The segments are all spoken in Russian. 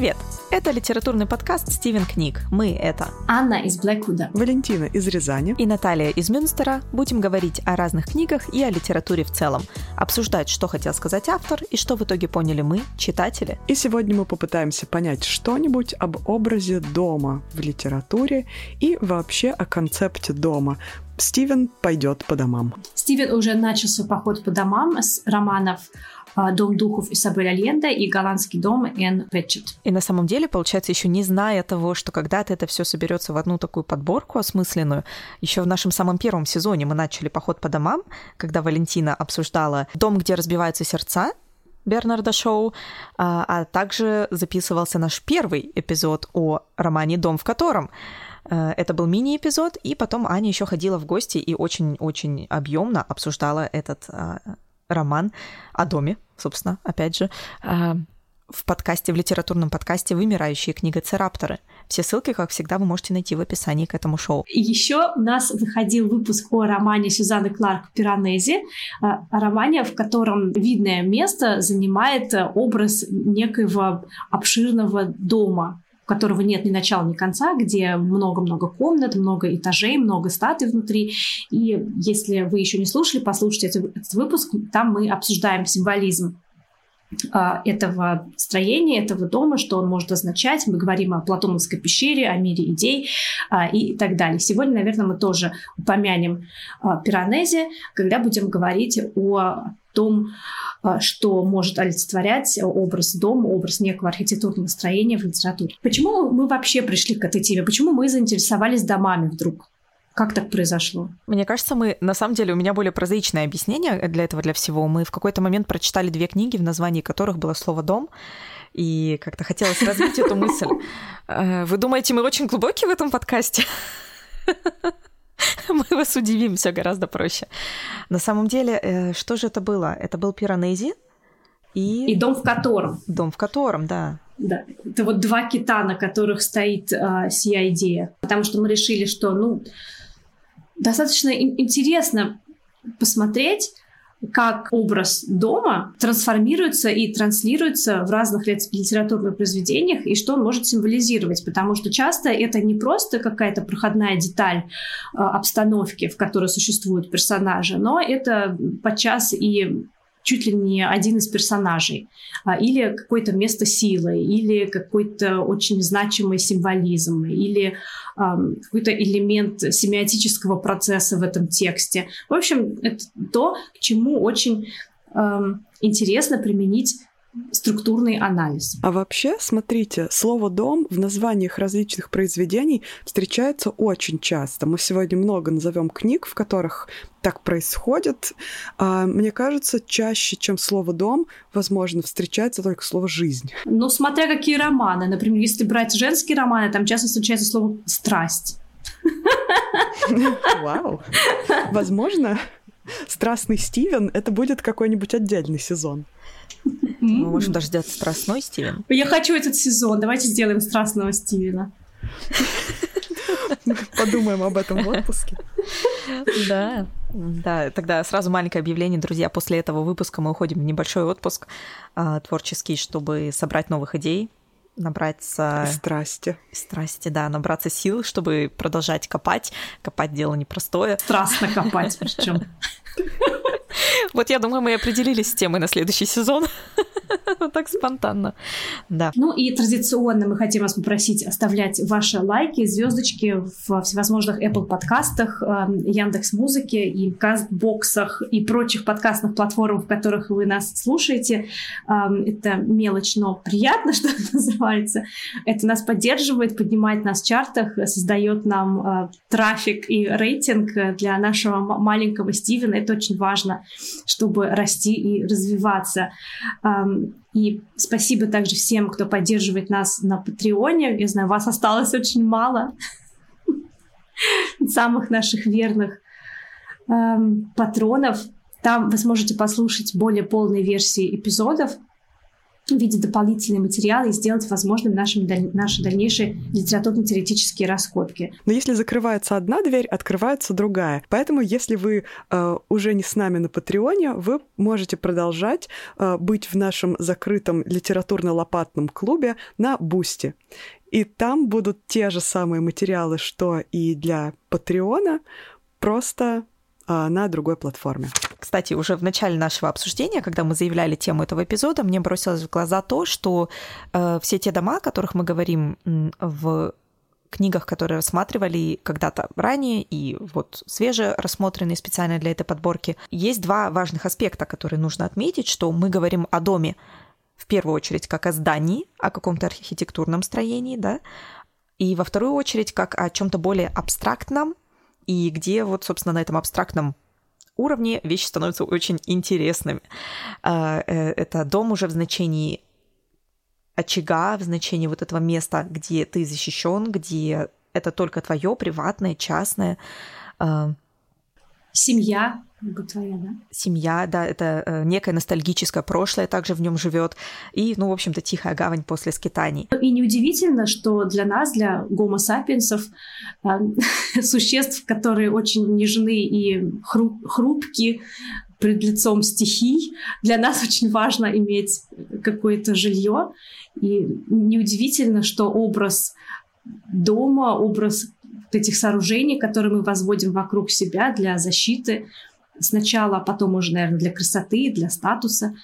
Привет! Это литературный подкаст «Стивен книг». Мы — это Анна из Блэквуда, Валентина из Рязани и Наталья из Мюнстера. Будем говорить о разных книгах и о литературе в целом. Обсуждать, что хотел сказать автор и что в итоге поняли мы, читатели. И сегодня мы попытаемся понять что-нибудь об образе дома в литературе и вообще о концепте дома. Стивен пойдет по домам. Стивен уже начал свой поход по домам с романов а, «Дом духов» Изабель Альенда и «Голландский дом» Энн Пэтчет. И на самом деле, получается, еще не зная того, что когда-то это все соберется в одну такую подборку осмысленную, еще в нашем самом первом сезоне мы начали поход по домам, когда Валентина обсуждала дом, где разбиваются сердца, Бернарда Шоу, а, а также записывался наш первый эпизод о романе «Дом в котором». Э, это был мини-эпизод, и потом Аня еще ходила в гости и очень-очень объемно обсуждала этот а, роман о доме, собственно, опять же, а, в подкасте, в литературном подкасте «Вымирающие книгоцерапторы». Все ссылки, как всегда, вы можете найти в описании к этому шоу. Еще у нас выходил выпуск о романе Сюзанны Кларк «Пиранези», романе, в котором видное место занимает образ некоего обширного дома, которого нет ни начала, ни конца, где много-много комнат, много этажей, много статуй внутри. И если вы еще не слушали, послушайте этот, этот выпуск, там мы обсуждаем символизм этого строения, этого дома, что он может означать. Мы говорим о Платоновской пещере, о мире идей а, и так далее. Сегодня, наверное, мы тоже упомянем а, Пиранези, когда будем говорить о том, а, что может олицетворять образ дома, образ некого архитектурного строения в литературе. Почему мы вообще пришли к этой теме? Почему мы заинтересовались домами вдруг? Как так произошло? Мне кажется, мы, на самом деле, у меня более прозаичное объяснение для этого, для всего. Мы в какой-то момент прочитали две книги, в названии которых было слово «дом», и как-то хотелось развить эту мысль. Э, вы думаете, мы очень глубокие в этом подкасте? Мы вас удивим, все гораздо проще. На самом деле, э, что же это было? Это был Пиранези и... И дом в котором. Дом в котором, да. Да, это вот два кита, на которых стоит а, сия идея. Потому что мы решили, что, ну, достаточно интересно посмотреть, как образ дома трансформируется и транслируется в разных литературных произведениях и что он может символизировать, потому что часто это не просто какая-то проходная деталь э, обстановки, в которой существуют персонажи, но это подчас и чуть ли не один из персонажей, а, или какое-то место силы, или какой-то очень значимый символизм, или какой-то элемент семиотического процесса в этом тексте. В общем, это то, к чему очень интересно применить структурный анализ. А вообще, смотрите, слово «дом» в названиях различных произведений встречается очень часто. Мы сегодня много назовем книг, в которых так происходит. А, мне кажется, чаще, чем слово «дом», возможно, встречается только слово «жизнь». Ну, смотря какие романы. Например, если брать женские романы, там часто встречается слово «страсть». Вау. Возможно, «Страстный Стивен» — это будет какой-нибудь отдельный сезон. Мы можем даже сделать страстной Стивен. Я хочу этот сезон. Давайте сделаем страстного Стивена. Подумаем об этом в отпуске. Да, да, тогда сразу маленькое объявление, друзья. После этого выпуска мы уходим в небольшой отпуск а, творческий, чтобы собрать новых идей, набраться... Страсти. Страсти, да, набраться сил, чтобы продолжать копать. Копать дело непростое. Страстно копать причем. Вот я думаю, мы определились с темой на следующий сезон. Так спонтанно. Да. Ну и традиционно мы хотим вас попросить оставлять ваши лайки, звездочки в всевозможных Apple подкастах, эм, Яндекс Музыке и Кастбоксах и прочих подкастных платформах, в которых вы нас слушаете. Эм, это мелочь, но приятно, что это называется. Это нас поддерживает, поднимает нас в чартах, создает нам э, трафик и рейтинг для нашего маленького Стивена. Это очень важно, чтобы расти и развиваться. И спасибо также всем, кто поддерживает нас на Патреоне. Я знаю, вас осталось очень мало. Самых наших верных патронов. Там вы сможете послушать более полные версии эпизодов. В виде дополнительного материала и сделать возможным нашим, наши дальнейшие литературно-теоретические раскопки. Но если закрывается одна дверь, открывается другая. Поэтому, если вы э, уже не с нами на Патреоне, вы можете продолжать э, быть в нашем закрытом литературно-лопатном клубе на Бусти. И там будут те же самые материалы, что и для Патреона, просто на другой платформе. Кстати, уже в начале нашего обсуждения, когда мы заявляли тему этого эпизода, мне бросилось в глаза то, что э, все те дома, о которых мы говорим в книгах, которые рассматривали когда-то ранее и вот свеже рассмотренные специально для этой подборки, есть два важных аспекта, которые нужно отметить, что мы говорим о доме в первую очередь как о здании, о каком-то архитектурном строении, да, и во вторую очередь как о чем-то более абстрактном, и где вот, собственно, на этом абстрактном уровне вещи становятся очень интересными. А, э, это дом уже в значении очага, в значении вот этого места, где ты защищен, где это только твое приватное, частное. Семья, твоя, да? Семья, да, это э, некое ностальгическое прошлое также в нем живет. И, ну, в общем-то, тихая гавань после скитаний. И неудивительно, что для нас, для гомо сапиенсов, э, существ, которые очень нежны и хру- хрупки, пред лицом стихий. Для нас очень важно иметь какое-то жилье. И неудивительно, что образ дома, образ этих сооружений, которые мы возводим вокруг себя для защиты, сначала, а потом уже, наверное, для красоты, для статуса.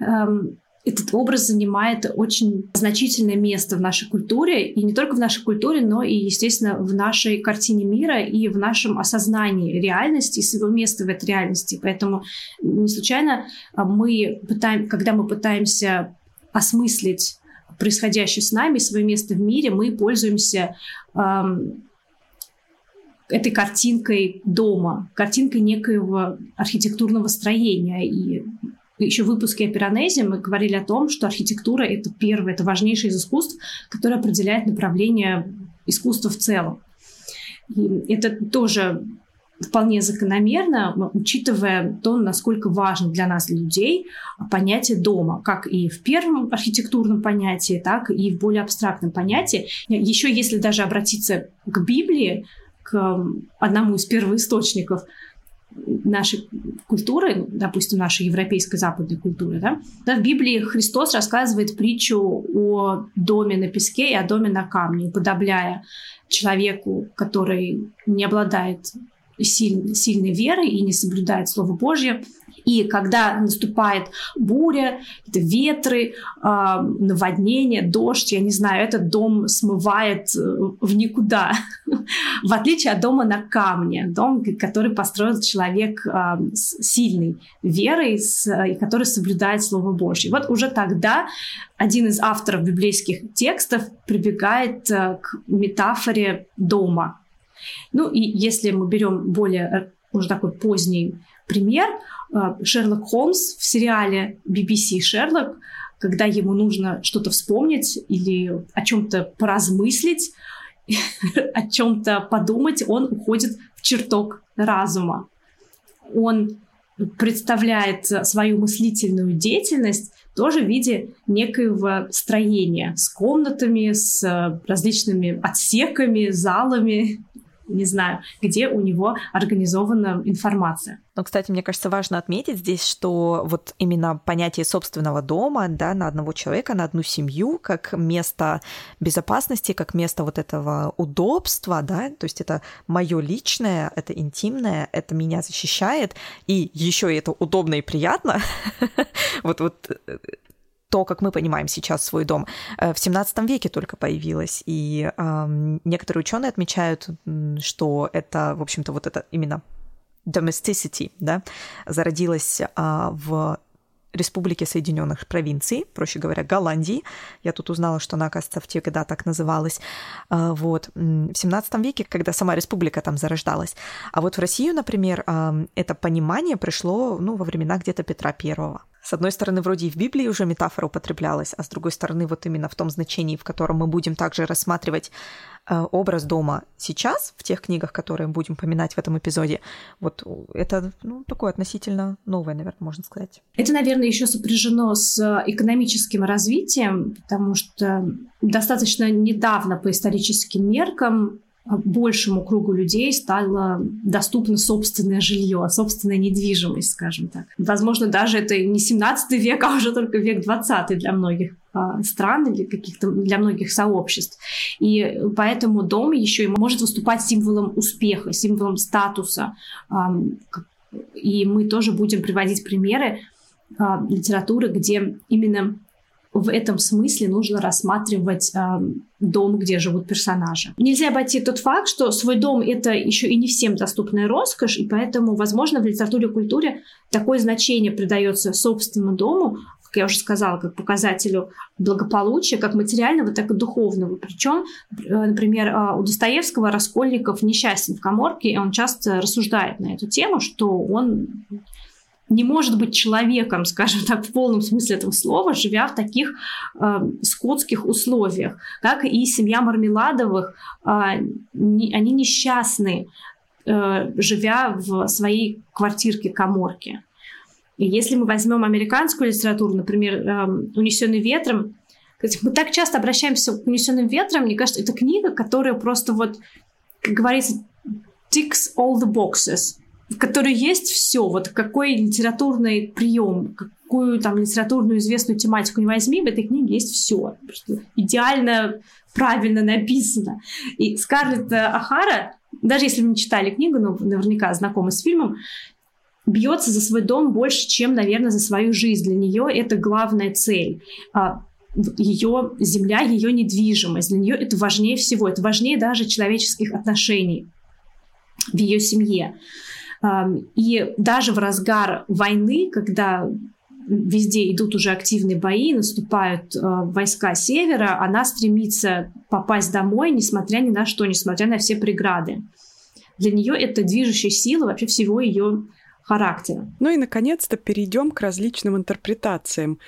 Эм, этот образ занимает очень значительное место в нашей культуре, и не только в нашей культуре, но и, естественно, в нашей картине мира и в нашем осознании реальности и своего места в этой реальности. Поэтому не случайно а, мы пытаем, когда мы пытаемся осмыслить происходящее с нами, свое место в мире, мы пользуемся эм, этой картинкой дома, картинкой некоего архитектурного строения. И еще в выпуске о Пиранезе мы говорили о том, что архитектура — это первое, это важнейшее из искусств, которое определяет направление искусства в целом. И это тоже вполне закономерно, учитывая то, насколько важно для нас, для людей, понятие дома, как и в первом архитектурном понятии, так и в более абстрактном понятии. Еще если даже обратиться к Библии, к одному из первоисточников нашей культуры, допустим, нашей европейской западной культуры, да, да, в Библии Христос рассказывает притчу о доме на песке и о доме на камне, уподобляя человеку, который не обладает сильной, сильной верой и не соблюдает Слово Божье, и когда наступает буря, это ветры, э, наводнение, дождь, я не знаю, этот дом смывает э, в никуда. В отличие от дома на камне, дом, который построил человек э, с сильной верой, и который соблюдает Слово Божье. Вот уже тогда один из авторов библейских текстов прибегает э, к метафоре дома. Ну и если мы берем более э, уже такой поздний пример, а, Шерлок Холмс в сериале BBC Шерлок, когда ему нужно что-то вспомнить или о чем-то поразмыслить, о чем-то подумать, он уходит в чертог разума. Он представляет свою мыслительную деятельность тоже в виде некоего строения с комнатами, с различными отсеками, залами не знаю, где у него организована информация. Но, кстати, мне кажется, важно отметить здесь, что вот именно понятие собственного дома, да, на одного человека, на одну семью, как место безопасности, как место вот этого удобства, да, то есть это мое личное, это интимное, это меня защищает, и еще это удобно и приятно. Вот, вот э, то, как мы понимаем сейчас свой дом, э, в 17 веке только появилось. И э, некоторые ученые отмечают, что это, в общем-то, вот это именно domesticity, да, зародилось э, в Республике Соединенных Провинций, проще говоря, Голландии. Я тут узнала, что она, оказывается, в те года так называлась. А, вот. В 17 веке, когда сама республика там зарождалась. А вот в Россию, например, это понимание пришло ну, во времена где-то Петра Первого. С одной стороны, вроде и в Библии уже метафора употреблялась, а с другой стороны, вот именно в том значении, в котором мы будем также рассматривать э, образ дома сейчас, в тех книгах, которые будем поминать в этом эпизоде, вот это ну, такое относительно новое, наверное, можно сказать. Это, наверное, еще сопряжено с экономическим развитием, потому что достаточно недавно по историческим меркам большему кругу людей стало доступно собственное жилье, собственная недвижимость, скажем так. Возможно, даже это не 17 век, а уже только век 20 для многих а, стран или каких-то для многих сообществ. И поэтому дом еще и может выступать символом успеха, символом статуса. И мы тоже будем приводить примеры а, литературы, где именно в этом смысле нужно рассматривать э, дом, где живут персонажи. Нельзя обойти тот факт, что свой дом это еще и не всем доступная роскошь, и поэтому, возможно, в литературе и культуре такое значение придается собственному дому, как я уже сказала, как показателю благополучия, как материального, так и духовного. Причем, э, например, э, у Достоевского Раскольников несчастен в коморке, и он часто рассуждает на эту тему, что он не может быть человеком, скажем так, в полном смысле этого слова, живя в таких э, скотских условиях. Как и семья Мармеладовых, э, не, они несчастны, э, живя в своей квартирке-коморке. И если мы возьмем американскую литературу, например, э, «Унесенный ветром», мы так часто обращаемся к «Унесенным ветром», мне кажется, это книга, которая просто вот, как говорится, ticks all the boxes – в которой есть все, вот какой литературный прием, какую там литературную известную тематику не возьми, в этой книге есть все. Идеально, правильно написано. И Скарлетт Ахара, даже если вы не читали книгу, но наверняка знакомы с фильмом, бьется за свой дом больше, чем, наверное, за свою жизнь. Для нее это главная цель а, ее земля, ее недвижимость. Для нее это важнее всего. Это важнее даже человеческих отношений в ее семье. И даже в разгар войны, когда везде идут уже активные бои, наступают э, войска севера, она стремится попасть домой, несмотря ни на что, несмотря на все преграды. Для нее это движущая сила вообще всего ее характера. Ну и, наконец-то, перейдем к различным интерпретациям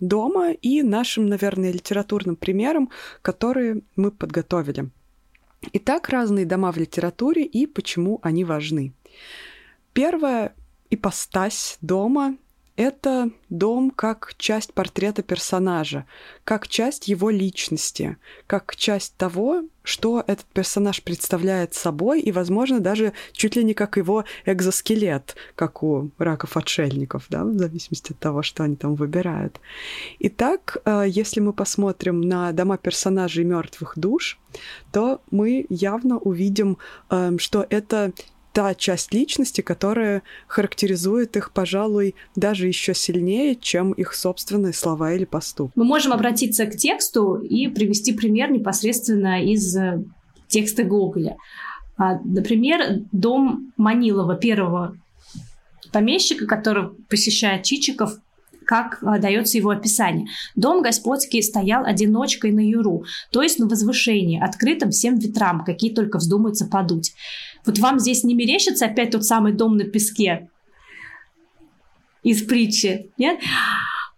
дома и нашим, наверное, литературным примерам, которые мы подготовили. Итак, разные дома в литературе и почему они важны. Первая ипостась дома — это дом как часть портрета персонажа, как часть его личности, как часть того, что этот персонаж представляет собой, и, возможно, даже чуть ли не как его экзоскелет, как у раков-отшельников, да, в зависимости от того, что они там выбирают. Итак, э, если мы посмотрим на дома персонажей мертвых душ, то мы явно увидим, э, что это та часть личности, которая характеризует их, пожалуй, даже еще сильнее, чем их собственные слова или поступки. Мы можем обратиться к тексту и привести пример непосредственно из э, текста Гоголя. А, например, дом Манилова, первого помещика, который посещает Чичиков как а, дается его описание. Дом господский стоял одиночкой на юру, то есть на возвышении, открытым всем ветрам, какие только вздумаются подуть. Вот вам здесь не мерещится опять тот самый дом на песке из притчи, нет?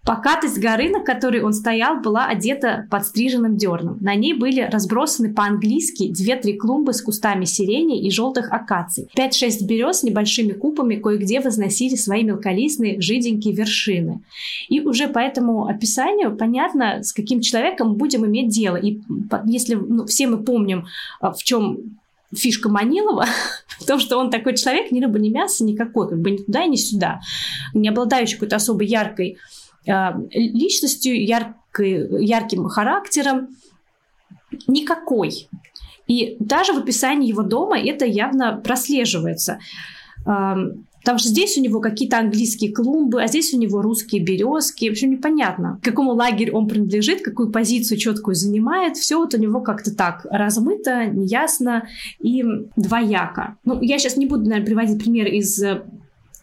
Покатость горы, на которой он стоял, была одета подстриженным дерном. На ней были разбросаны по-английски две-три клумбы с кустами сирени и желтых акаций. Пять-шесть берез с небольшими купами кое-где возносили свои мелколистные жиденькие вершины. И уже по этому описанию понятно, с каким человеком будем иметь дело. И если ну, все мы помним, а, в чем фишка Манилова в том, что он такой человек, ни рыба, ни мясо никакой, как бы ни туда ни сюда, не обладающий какой-то особой яркой э, личностью, яркой, ярким характером, никакой. И даже в описании его дома это явно прослеживается. Потому что здесь у него какие-то английские клумбы, а здесь у него русские березки. В общем, непонятно, к какому лагерю он принадлежит, какую позицию четкую занимает. Все вот у него как-то так размыто, неясно и двояко. Ну, я сейчас не буду, наверное, приводить пример из э,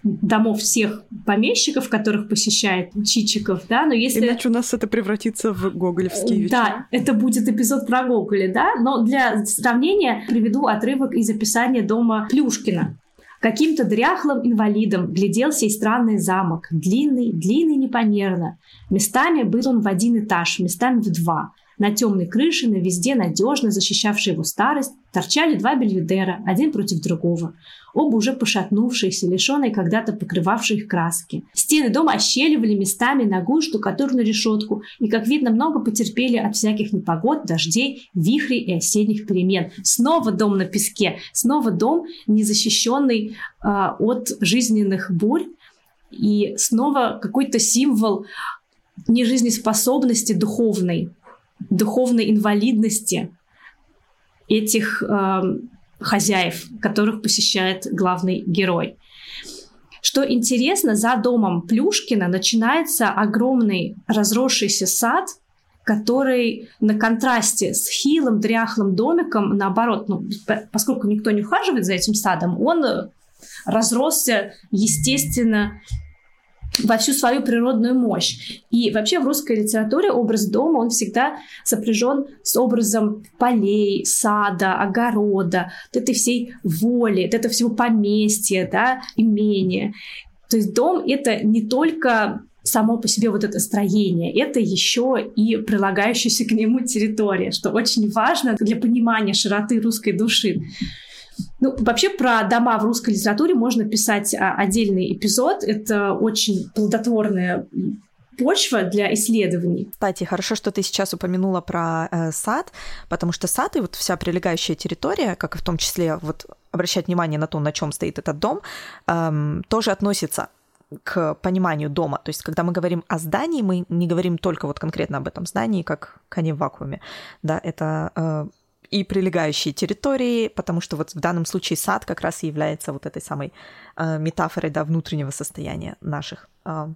домов всех помещиков, которых посещает Чичиков, да, но если... Иначе у нас это превратится в гоголевский вечер. Да, это будет эпизод про Гоголя, да, но для сравнения приведу отрывок из описания дома Плюшкина Каким-то дряхлым инвалидом глядел сей странный замок, длинный, длинный непомерно. Местами был он в один этаж, местами в два — на темной крыше, на везде надежно защищавшей его старость, торчали два бельведера, один против другого. Оба уже пошатнувшиеся, лишенные когда-то покрывавшей их краски. Стены дома ощеливали местами ногу штукатурную решетку, и, как видно, много потерпели от всяких непогод, дождей, вихрей и осенних перемен. Снова дом на песке, снова дом, незащищенный э, от жизненных бурь, и снова какой-то символ нежизнеспособности духовной, духовной инвалидности этих э, хозяев, которых посещает главный герой. Что интересно, за домом Плюшкина начинается огромный разросшийся сад, который на контрасте с хилым, дряхлым домиком, наоборот, ну, поскольку никто не ухаживает за этим садом, он разросся естественно во всю свою природную мощь. И вообще в русской литературе образ дома, он всегда сопряжен с образом полей, сада, огорода, вот этой всей воли, вот этого всего поместья, да, имения. То есть дом — это не только само по себе вот это строение, это еще и прилагающаяся к нему территория, что очень важно для понимания широты русской души. Ну, вообще про дома в русской литературе можно писать а, отдельный эпизод. Это очень плодотворная почва для исследований. Кстати, хорошо, что ты сейчас упомянула про э, сад, потому что сад и вот вся прилегающая территория, как и в том числе вот обращать внимание на то, на чем стоит этот дом, эм, тоже относится к пониманию дома. То есть, когда мы говорим о здании, мы не говорим только вот конкретно об этом здании, как коне в вакууме. Да, это э, и прилегающие территории, потому что вот в данном случае сад как раз и является вот этой самой э, метафорой да, внутреннего состояния наших э,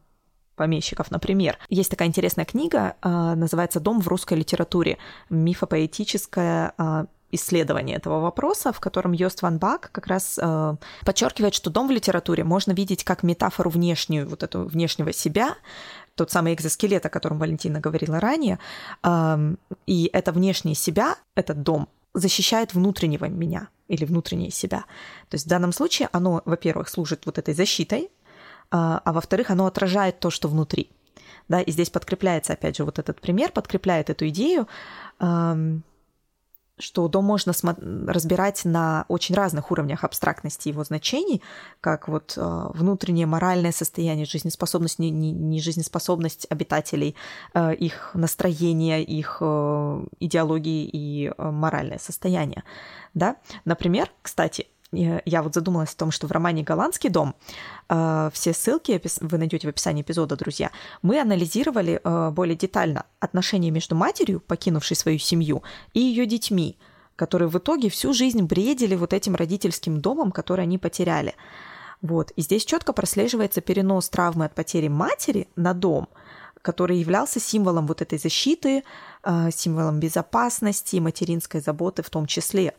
помещиков. Например, есть такая интересная книга, э, называется «Дом в русской литературе. Мифопоэтическое э, исследование этого вопроса, в котором Йост Ван Бак как раз э, подчеркивает, что дом в литературе можно видеть как метафору внешнюю, вот эту внешнего себя, тот самый экзоскелет, о котором Валентина говорила ранее, и это внешнее себя, этот дом, защищает внутреннего меня или внутреннее себя. То есть в данном случае оно, во-первых, служит вот этой защитой, а, а во-вторых, оно отражает то, что внутри. Да, и здесь подкрепляется, опять же, вот этот пример, подкрепляет эту идею, что дом можно разбирать на очень разных уровнях абстрактности его значений, как вот э, внутреннее моральное состояние, жизнеспособность, не, не, не жизнеспособность обитателей, э, их настроение, их э, идеологии и э, моральное состояние. Да? Например, кстати, я вот задумалась о том, что в романе «Голландский дом» э, все ссылки вы найдете в описании эпизода, друзья. Мы анализировали э, более детально отношения между матерью, покинувшей свою семью, и ее детьми, которые в итоге всю жизнь бредили вот этим родительским домом, который они потеряли. Вот. И здесь четко прослеживается перенос травмы от потери матери на дом, который являлся символом вот этой защиты, э, символом безопасности, материнской заботы в том числе.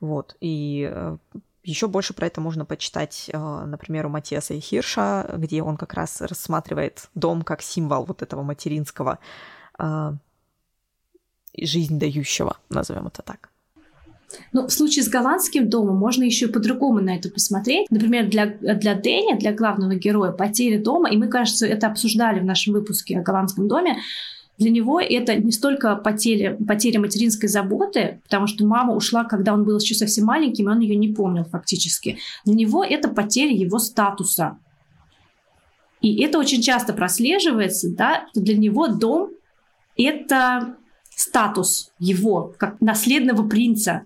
Вот. И еще больше про это можно почитать, э, например, у Матиаса и Хирша, где он как раз рассматривает дом как символ вот этого материнского э, жизнь дающего, назовем это так. Ну, в случае с голландским домом можно еще и по-другому на это посмотреть. Например, для, для Дэни, для главного героя, потеря дома, и мы, кажется, это обсуждали в нашем выпуске о голландском доме, для него это не столько потеря, потеря материнской заботы, потому что мама ушла, когда он был еще совсем маленьким, и он ее не помнил фактически. Для него это потеря его статуса. И это очень часто прослеживается, да, что для него дом — это статус его, как наследного принца.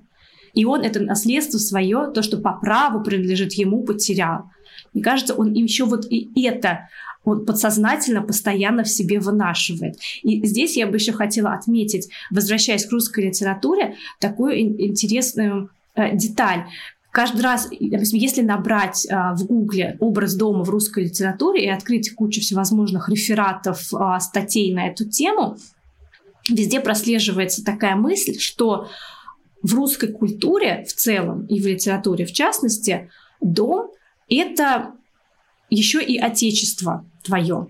И он это наследство свое, то, что по праву принадлежит ему, потерял. Мне кажется, он еще вот и это он подсознательно постоянно в себе вынашивает. И здесь я бы еще хотела отметить, возвращаясь к русской литературе, такую интересную э, деталь. Каждый раз, допустим, если набрать э, в Гугле образ дома в русской литературе и открыть кучу всевозможных рефератов, э, статей на эту тему, везде прослеживается такая мысль, что в русской культуре в целом и в литературе в частности дом — это еще и отечество твое.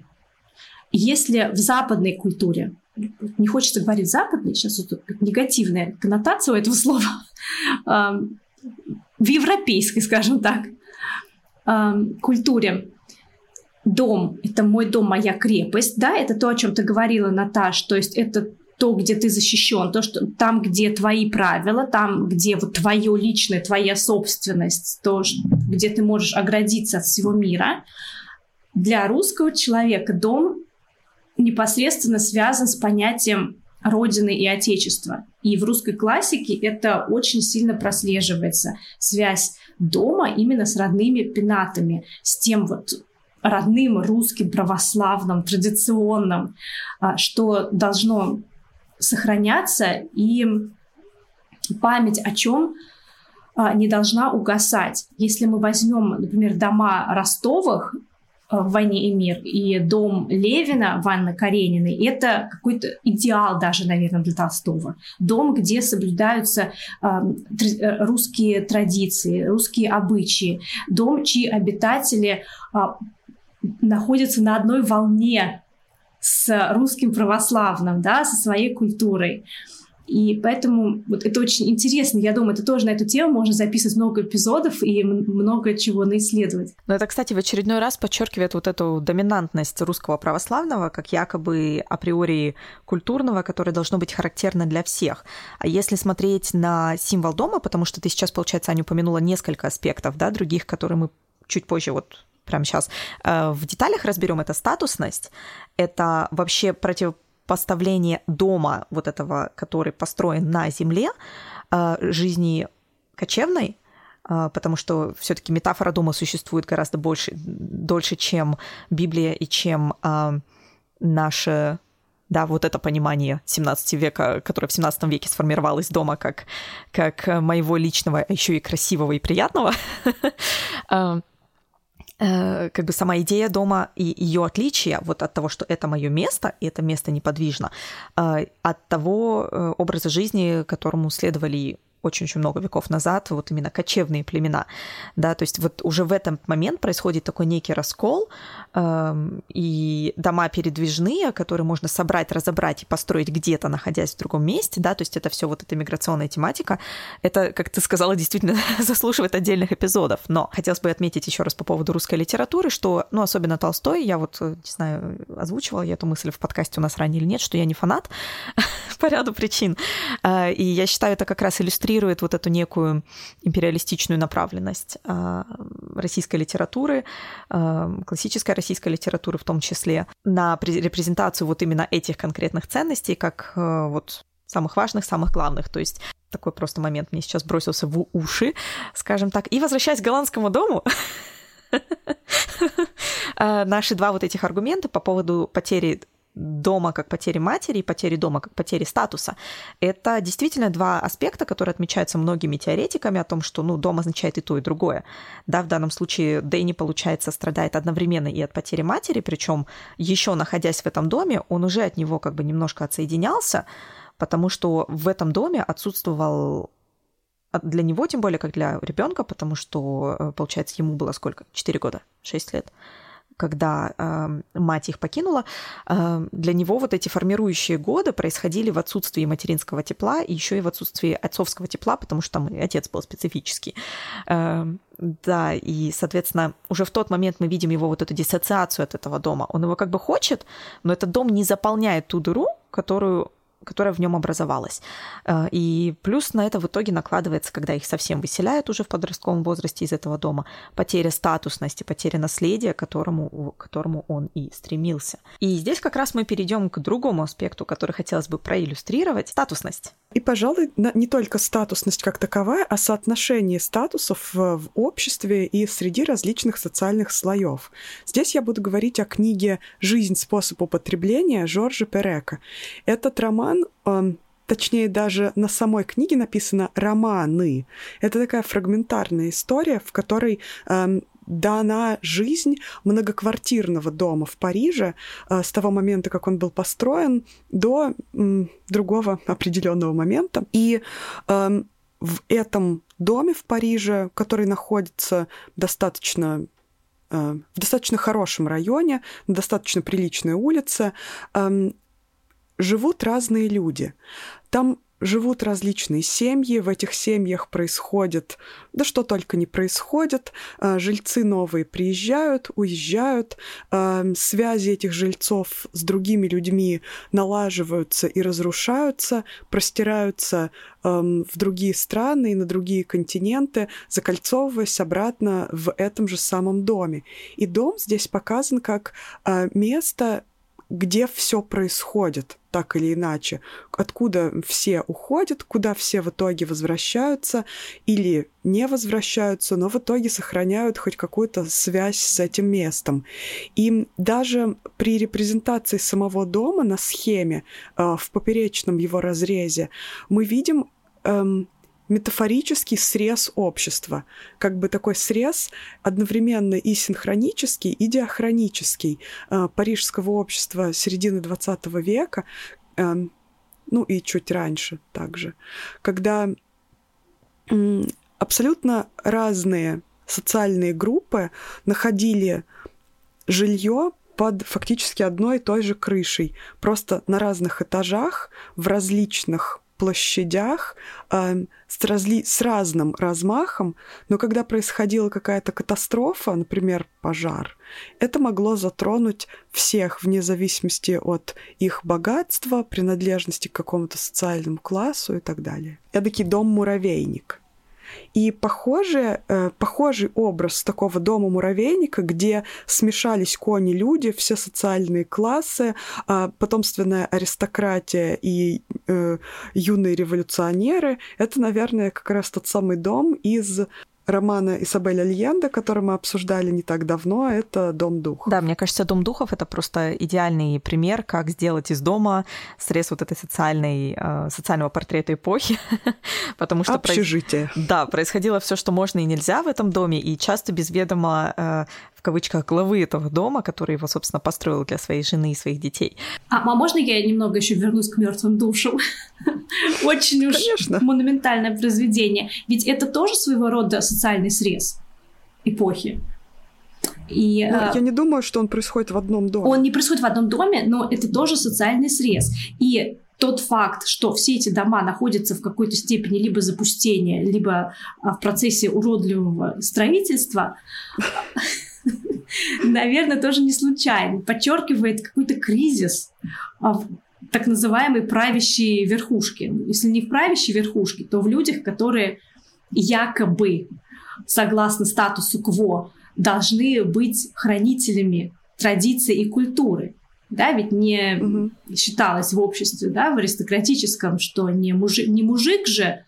Если в западной культуре, не хочется говорить западной, сейчас вот негативная коннотация у этого слова, в европейской, скажем так, культуре дом — это мой дом, моя крепость, да, это то, о чем ты говорила, Наташ, то есть это то, где ты защищен, то, что там, где твои правила, там, где вот твое личное, твоя собственность, то, где ты можешь оградиться от всего мира. Для русского человека дом непосредственно связан с понятием Родины и Отечества. И в русской классике это очень сильно прослеживается. Связь дома именно с родными пенатами, с тем вот родным русским православным, традиционным, а, что должно сохраняться, и память о чем а, не должна угасать. Если мы возьмем, например, дома Ростовых а, в «Войне и мир» и дом Левина в Анны Карениной, это какой-то идеал даже, наверное, для Толстого. Дом, где соблюдаются э, русские традиции, русские обычаи. Дом, чьи обитатели э, находятся на одной волне с русским православным, да, со своей культурой. И поэтому вот это очень интересно. Я думаю, это тоже на эту тему можно записывать много эпизодов и много чего наисследовать. Но это, кстати, в очередной раз подчеркивает вот эту доминантность русского православного, как якобы априори культурного, которое должно быть характерно для всех. А если смотреть на символ дома, потому что ты сейчас, получается, Аня упомянула несколько аспектов, да, других, которые мы чуть позже вот прямо сейчас э, в деталях разберем, это статусность, это вообще противопоставление дома вот этого, который построен на земле, э, жизни кочевной, э, потому что все-таки метафора дома существует гораздо больше, дольше, чем Библия и чем наше да, вот это понимание 17 века, которое в 17 веке сформировалось дома как, как моего личного, а еще и красивого и приятного, Э, как бы сама идея дома и ее отличие вот от того, что это мое место, и это место неподвижно, э, от того э, образа жизни, которому следовали очень-очень много веков назад, вот именно кочевные племена, да, то есть вот уже в этот момент происходит такой некий раскол, эм, и дома передвижные, которые можно собрать, разобрать и построить где-то, находясь в другом месте, да, то есть это все вот эта миграционная тематика, это, как ты сказала, действительно заслуживает отдельных эпизодов, но хотелось бы отметить еще раз по поводу русской литературы, что, ну, особенно Толстой, я вот, не знаю, озвучивала я эту мысль в подкасте у нас ранее или нет, что я не фанат по ряду причин, э, и я считаю, это как раз иллюстрирует иллюстрирует вот эту некую империалистичную направленность а, российской литературы, а, классической российской литературы в том числе, на репрезентацию вот именно этих конкретных ценностей, как а, вот самых важных, самых главных. То есть такой просто момент мне сейчас бросился в уши, скажем так. И возвращаясь к голландскому дому, наши два вот этих аргумента по поводу потери дома как потери матери и потери дома как потери статуса. Это действительно два аспекта, которые отмечаются многими теоретиками о том, что ну, дом означает и то, и другое. Да, в данном случае Дэйни, получается, страдает одновременно и от потери матери, причем еще находясь в этом доме, он уже от него как бы немножко отсоединялся, потому что в этом доме отсутствовал для него, тем более как для ребенка, потому что, э, получается, ему было сколько? Четыре года, шесть лет когда э, мать их покинула, э, для него вот эти формирующие годы происходили в отсутствии материнского тепла и еще и в отсутствии отцовского тепла, потому что там отец был специфический. Э, да, и, соответственно, уже в тот момент мы видим его вот эту диссоциацию от этого дома. Он его как бы хочет, но этот дом не заполняет ту дыру, которую которая в нем образовалась. Э, и плюс на это в итоге накладывается, когда их совсем выселяют уже в подростковом возрасте из этого дома, потеря статусности, потеря наследия, к которому, которому он и стремился. И здесь как раз мы перейдем к другому аспекту, который хотелось бы проиллюстрировать – статусность. И, пожалуй, не только статусность как таковая, а соотношение статусов в обществе и среди различных социальных слоев. Здесь я буду говорить о книге «Жизнь. Способ употребления» Жоржа Перека. Этот роман э, точнее даже на самой книге написано романы. Это такая фрагментарная история, в которой дана жизнь многоквартирного дома в Париже э, с того момента, как он был построен, до другого определенного момента. И в этом доме в Париже, который находится достаточно э, в достаточно хорошем районе, достаточно приличной улице, э, живут разные люди. Там живут различные семьи, в этих семьях происходит, да что только не происходит, а, жильцы новые приезжают, уезжают, а, связи этих жильцов с другими людьми налаживаются и разрушаются, простираются в другие страны и на другие континенты, закольцовываясь обратно в этом же самом доме. И дом здесь показан как а, место, где все происходит, так или иначе, откуда все уходят, куда все в итоге возвращаются или не возвращаются, но в итоге сохраняют хоть какую-то связь с этим местом. И даже при репрезентации самого дома на схеме э, в поперечном его разрезе мы видим эм, метафорический срез общества, как бы такой срез одновременно и синхронический, и диахронический. Э, парижского общества середины XX века, э, ну и чуть раньше также, когда э, абсолютно разные социальные группы находили жилье под фактически одной и той же крышей, просто на разных этажах, в различных площадях э, с, разли... с разным размахом, но когда происходила какая-то катастрофа, например, пожар, это могло затронуть всех вне зависимости от их богатства, принадлежности к какому-то социальному классу и так далее. Эдакий дом-муравейник. И похожий, э, похожий образ такого дома-муравейника, где смешались кони-люди, все социальные классы, э, потомственная аристократия и э, юные революционеры, это, наверное, как раз тот самый дом из романа Изабель Альенде, который мы обсуждали не так давно, это «Дом духов». Да, мне кажется, «Дом духов» — это просто идеальный пример, как сделать из дома срез вот этой социальной, э, социального портрета эпохи, потому что... Общежитие. Проис... Да, происходило все, что можно и нельзя в этом доме, и часто без ведома э, в кавычках главы этого дома, который его, собственно, построил для своей жены и своих детей. А, а можно я немного еще вернусь к мертвым душам? Очень уж монументальное произведение. Ведь это тоже своего рода социальный срез эпохи. И, ну, э, я не думаю, что он происходит в одном доме. Он не происходит в одном доме, но это тоже социальный срез. И тот факт, что все эти дома находятся в какой-то степени либо запустения, либо а, в процессе уродливого строительства, наверное, тоже не случайно. Подчеркивает какой-то кризис а, в так называемой правящей верхушки. Если не в правящей верхушке, то в людях, которые якобы, согласно статусу КВО, должны быть хранителями традиций и культуры. Да, ведь не угу. считалось в обществе, да, в аристократическом, что не мужик, не мужик же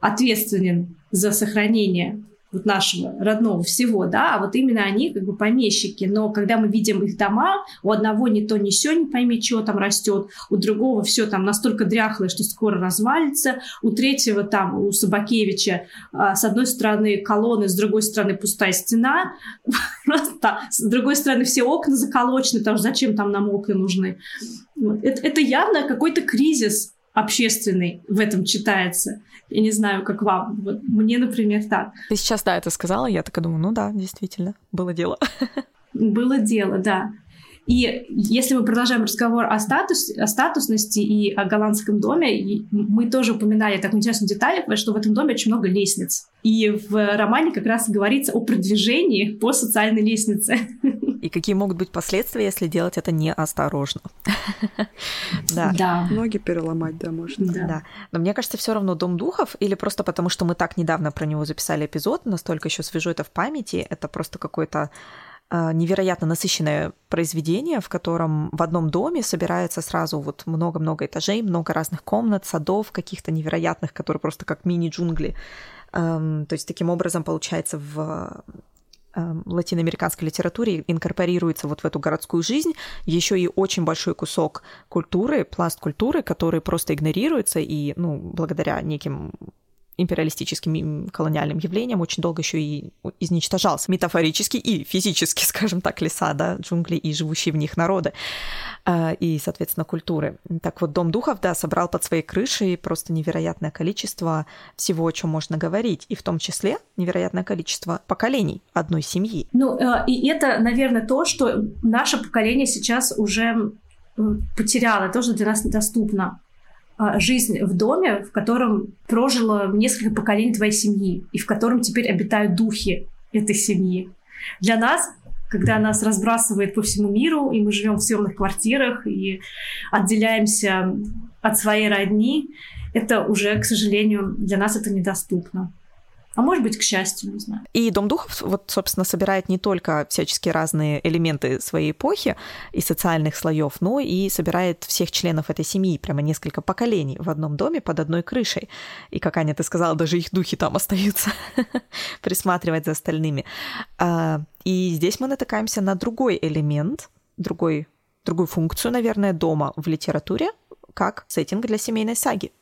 ответственен за сохранение вот нашего родного всего, да, а вот именно они как бы помещики. Но когда мы видим их дома, у одного не то, ни сё, не пойми, что там растет, у другого все там настолько дряхлое, что скоро развалится, у третьего там, у Собакевича, а, с одной стороны колонны, с другой стороны пустая стена, просто с другой стороны все окна заколочены, потому что зачем там нам окна нужны? Это явно какой-то кризис общественный в этом читается. Я не знаю, как вам. Вот мне, например, так. Ты сейчас, да, это сказала, я так думаю, ну да, действительно, было дело. Было дело, да. И если мы продолжаем разговор о, статус, о статусности и о голландском доме, мы тоже упоминали такую интересную деталь, что в этом доме очень много лестниц. И в романе как раз говорится о продвижении по социальной лестнице. И какие могут быть последствия, если делать это неосторожно. да. да. Ноги переломать, да, можно. Да. да. Но мне кажется, все равно Дом духов, или просто потому, что мы так недавно про него записали эпизод, настолько еще свежо это в памяти, это просто какой-то невероятно насыщенное произведение, в котором в одном доме собирается сразу вот много-много этажей, много разных комнат, садов каких-то невероятных, которые просто как мини-джунгли. То есть таким образом получается в Эм, латиноамериканской литературе инкорпорируется вот в эту городскую жизнь еще и очень большой кусок культуры, пласт культуры, который просто игнорируется и, ну, благодаря неким империалистическим колониальным явлением очень долго еще и изничтожался метафорически и физически, скажем так, леса, да, джунгли и живущие в них народы э, и, соответственно, культуры. Так вот, Дом духов, да, собрал под своей крышей просто невероятное количество всего, о чем можно говорить, и в том числе невероятное количество поколений одной семьи. Ну, э, и это, наверное, то, что наше поколение сейчас уже потеряло, то, что для нас недоступно а, жизнь в доме, в котором прожило несколько поколений твоей семьи, и в котором теперь обитают духи этой семьи. Для нас когда нас разбрасывает по всему миру, и мы живем в съемных квартирах и отделяемся от своей родни, это уже, к сожалению, для нас это недоступно. А может быть, к счастью, не знаю. И Дом духов, вот, собственно, собирает не только всяческие разные элементы своей эпохи и социальных слоев, но и собирает всех членов этой семьи, прямо несколько поколений в одном доме под одной крышей. И, как Аня, ты сказала, даже их духи там остаются присматривать за остальными. А, и здесь мы натыкаемся на другой элемент, другой, другую функцию, наверное, дома в литературе, как сеттинг для семейной саги.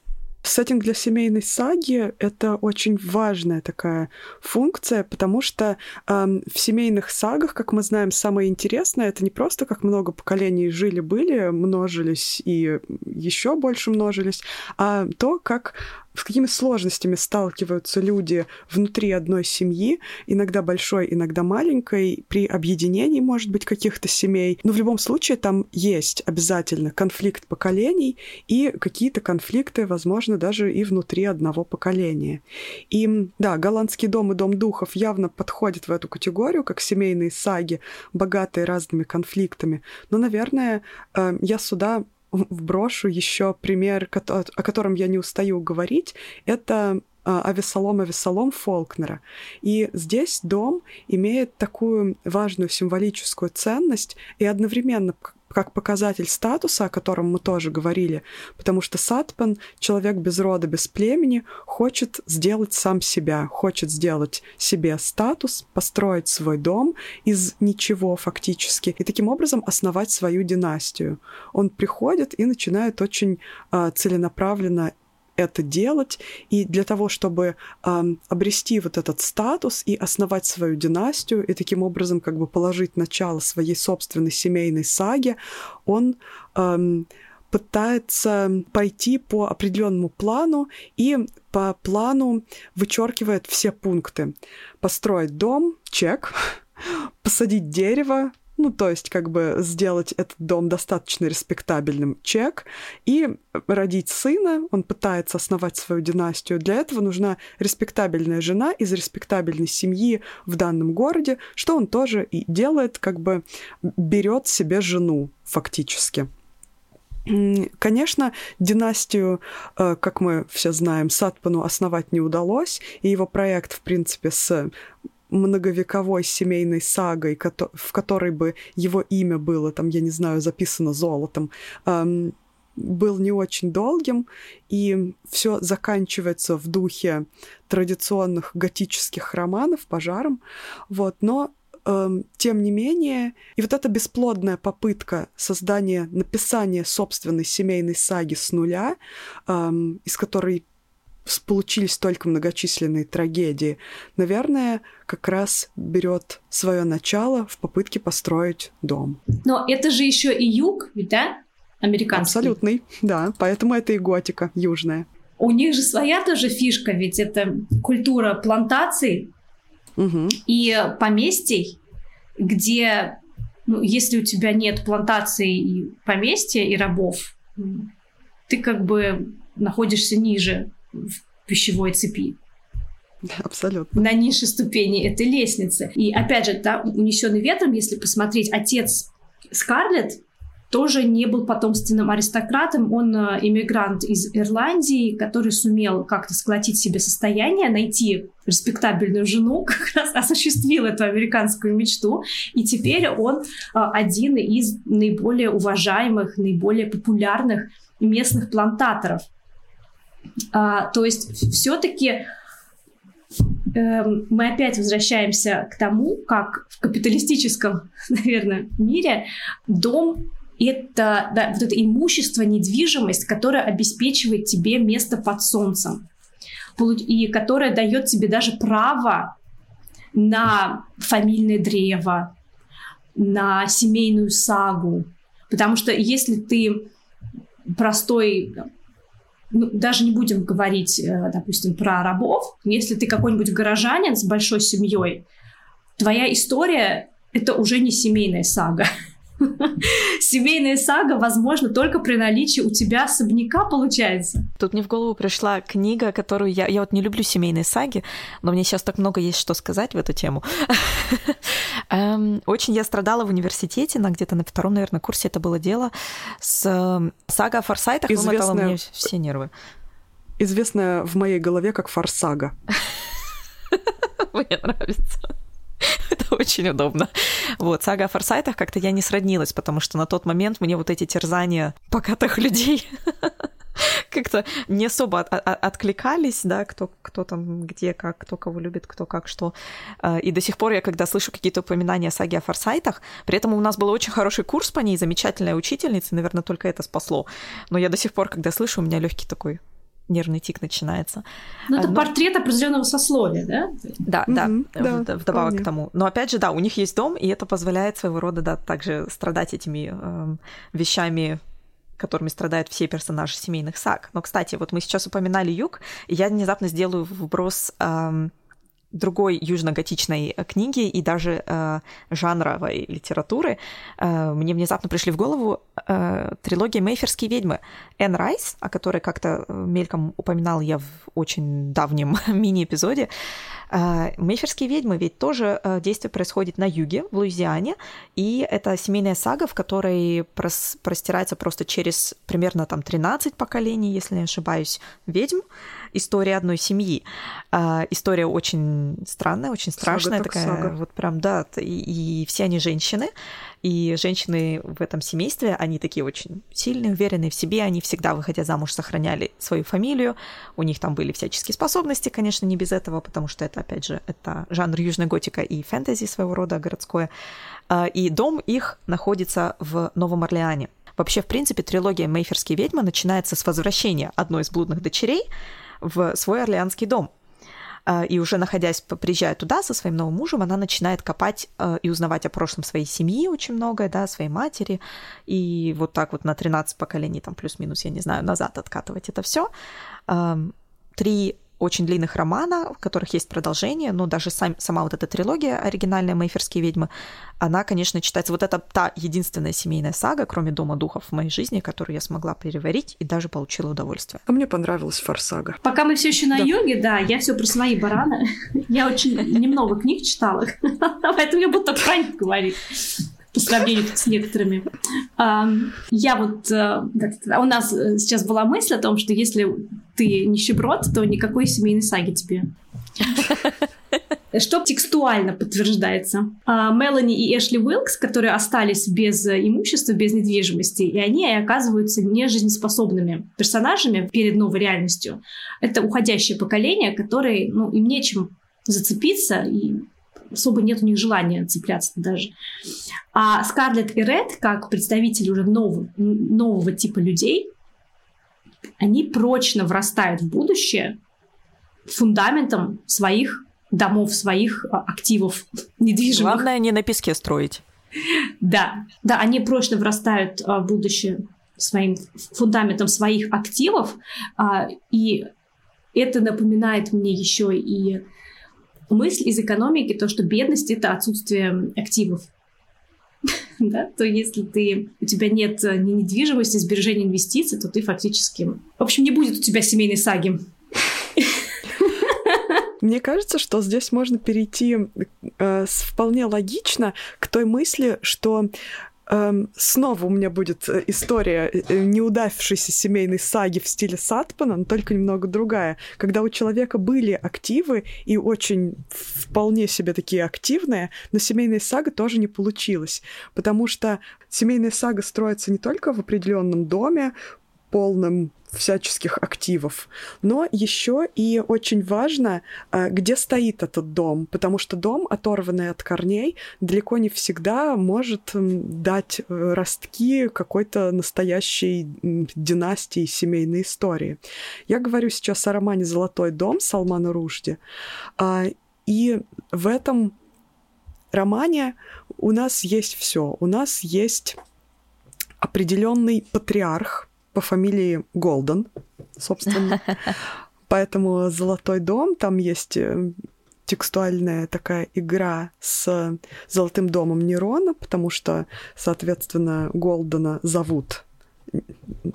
Сеттинг для семейной саги — это очень важная такая функция, потому что э, в семейных сагах, как мы знаем, самое интересное — это не просто как много поколений жили-были, множились и еще больше множились, а то, как с какими сложностями сталкиваются люди внутри одной семьи, иногда большой, иногда маленькой, при объединении, может быть, каких-то семей. Но в любом случае там есть обязательно конфликт поколений и какие-то конфликты, возможно, даже и внутри одного поколения. И да, голландский дом и дом духов явно подходят в эту категорию, как семейные саги, богатые разными конфликтами. Но, наверное, э, я сюда вброшу еще пример, о котором я не устаю говорить. Это а, Авесолом Авесолом Фолкнера. И здесь дом имеет такую важную символическую ценность и одновременно как показатель статуса, о котором мы тоже говорили, потому что Сатпан, человек без рода, без племени, хочет сделать сам себя, хочет сделать себе статус, построить свой дом из ничего фактически, и таким образом основать свою династию. Он приходит и начинает очень э, целенаправленно это делать. И для того, чтобы э, обрести вот этот статус и основать свою династию, и таким образом как бы положить начало своей собственной семейной саге, он э, пытается пойти по определенному плану и по плану вычеркивает все пункты. Построить дом, чек, посадить дерево, ну, то есть как бы сделать этот дом достаточно респектабельным чек и родить сына, он пытается основать свою династию. Для этого нужна респектабельная жена из респектабельной семьи в данном городе, что он тоже и делает, как бы берет себе жену фактически. Конечно, династию, э, как мы все знаем, Сатпану основать не удалось, и его проект, в принципе, с многовековой семейной сагой, в которой бы его имя было, там, я не знаю, записано золотом, был не очень долгим, и все заканчивается в духе традиционных готических романов пожаром, вот, но тем не менее, и вот эта бесплодная попытка создания, написания собственной семейной саги с нуля, из которой получились только многочисленные трагедии, наверное, как раз берет свое начало в попытке построить дом. Но это же еще и юг, ведь да? Американский. Абсолютный, да. Поэтому это и готика южная. У них же своя тоже фишка, ведь это культура плантаций угу. и поместий, где, ну, если у тебя нет плантаций и поместья и рабов, ты как бы находишься ниже в пищевой цепи. Абсолютно. На низшей ступени этой лестницы. И опять же, да, унесенный ветром, если посмотреть, отец Скарлетт тоже не был потомственным аристократом. Он э, иммигрант из Ирландии, который сумел как-то сколотить себе состояние, найти респектабельную жену, как раз осуществил эту американскую мечту. И теперь он э, один из наиболее уважаемых, наиболее популярных местных плантаторов. А, то есть все-таки эм, мы опять возвращаемся к тому, как в капиталистическом, наверное, мире дом это да, вот это имущество, недвижимость, которая обеспечивает тебе место под солнцем и которая дает тебе даже право на фамильное древо, на семейную сагу. Потому что если ты простой ну, даже не будем говорить, э, допустим, про рабов. Если ты какой-нибудь горожанин с большой семьей, твоя история — это уже не семейная сага. Семейная сага возможно только при наличии у тебя особняка, получается. Тут мне в голову пришла книга, которую я... Я вот не люблю семейные саги, но мне сейчас так много есть что сказать в эту тему. Эм, очень я страдала в университете, на где-то на втором, наверное, курсе это было дело, с эм, сага о форсайтах вымотала мне все нервы. Известная в моей голове как форсага. Мне нравится. Это очень удобно. Вот, сага о форсайтах как-то я не сроднилась, потому что на тот момент мне вот эти терзания покатых людей как-то не особо от, откликались, да, кто, кто там где, как, кто кого любит, кто как, что. А, и до сих пор я, когда слышу какие-то упоминания о саге о форсайтах, при этом у нас был очень хороший курс по ней, замечательная учительница, наверное, только это спасло. Но я до сих пор, когда слышу, у меня легкий такой нервный тик начинается. Ну, это Но... портрет определенного сословия, да? Да, да, mm-hmm, да вдобавок вполне. к тому. Но опять же, да, у них есть дом, и это позволяет своего рода, да, также страдать этими э, вещами которыми страдают все персонажи семейных саг. Но, кстати, вот мы сейчас упоминали юг, и я внезапно сделаю вброс эм, другой южно-готичной э, книги и даже э, жанровой литературы, э, мне внезапно пришли в голову э, трилогия «Мейферские ведьмы». Энн Райс, о которой как-то э, мельком упоминал я в очень давнем мини-эпизоде, э, «Мейферские ведьмы» ведь тоже э, действие происходит на юге, в Луизиане, и это семейная сага, в которой прос простирается просто через примерно там 13 поколений, если не ошибаюсь, ведьм, история одной семьи. Э, история очень странная, очень страшная сага такая. Сага. Вот прям, да, и, и все они женщины. И женщины в этом семействе, они такие очень сильные, уверенные в себе, они всегда, выходя замуж, сохраняли свою фамилию. У них там были всяческие способности, конечно, не без этого, потому что это, опять же, это жанр южной готика и фэнтези своего рода городское. А, и дом их находится в Новом Орлеане. Вообще, в принципе, трилогия «Мейферские ведьмы» начинается с возвращения одной из блудных дочерей в свой орлеанский дом. А, и уже находясь, приезжая туда со своим новым мужем, она начинает копать э, и узнавать о прошлом своей семьи очень многое, да, своей матери. И вот так вот на 13 поколений, там плюс-минус, я не знаю, назад откатывать это все. Три очень длинных романа, в которых есть продолжение, но даже сам, сама вот эта трилогия оригинальная «Мейферские ведьмы», она, конечно, читается... Вот это та единственная семейная сага, кроме «Дома духов» в моей жизни, которую я смогла переварить и даже получила удовольствие. А мне понравилась «Форсага». Пока мы все еще на да. юге, да, я все про свои бараны. Я очень немного книг читала, поэтому я буду только про них говорить по сравнению с некоторыми. Я вот... Э, у нас э, сейчас была мысль о том, что если ты нищеброд, то никакой семейной саги тебе. Что текстуально подтверждается. А, Мелани и Эшли Уилкс, которые остались без имущества, без недвижимости, и они оказываются нежизнеспособными персонажами перед новой реальностью. Это уходящее поколение, которое, ну, им нечем зацепиться, и особо нет у них желания цепляться даже. А Скарлетт и Ред, как представители уже нового, нового типа людей, они прочно врастают в будущее фундаментом своих домов, своих а, активов недвижимых. Главное не на песке строить. Да, да, они прочно врастают а, в будущее своим фундаментом своих активов, а, и это напоминает мне еще и мысль из экономики, то, что бедность — это отсутствие активов. да, то если ты, у тебя нет э, ни недвижимости, сбережения инвестиций, то ты фактически... В общем, не будет у тебя семейной саги. Мне кажется, что здесь можно перейти э, вполне логично к той мысли, что снова у меня будет э, история э, неудавшейся семейной саги в стиле Сатпана, но только немного другая. Когда у человека были активы и очень вполне себе такие активные, но семейная сага тоже не получилась. Потому что семейная сага строится не только в определенном доме, полном всяческих активов. Но еще и очень важно, а, где стоит этот дом, потому что дом, оторванный от корней, далеко не всегда может дать э, ростки какой-то настоящей династии семейной истории. Я говорю сейчас о романе «Золотой дом» Салмана Ружди, а, и в этом романе у нас есть все. У нас есть определенный патриарх, по фамилии Голден, собственно. Поэтому «Золотой дом», там есть э, текстуальная такая игра с Золотым домом Нерона, потому что, соответственно, Голдена зовут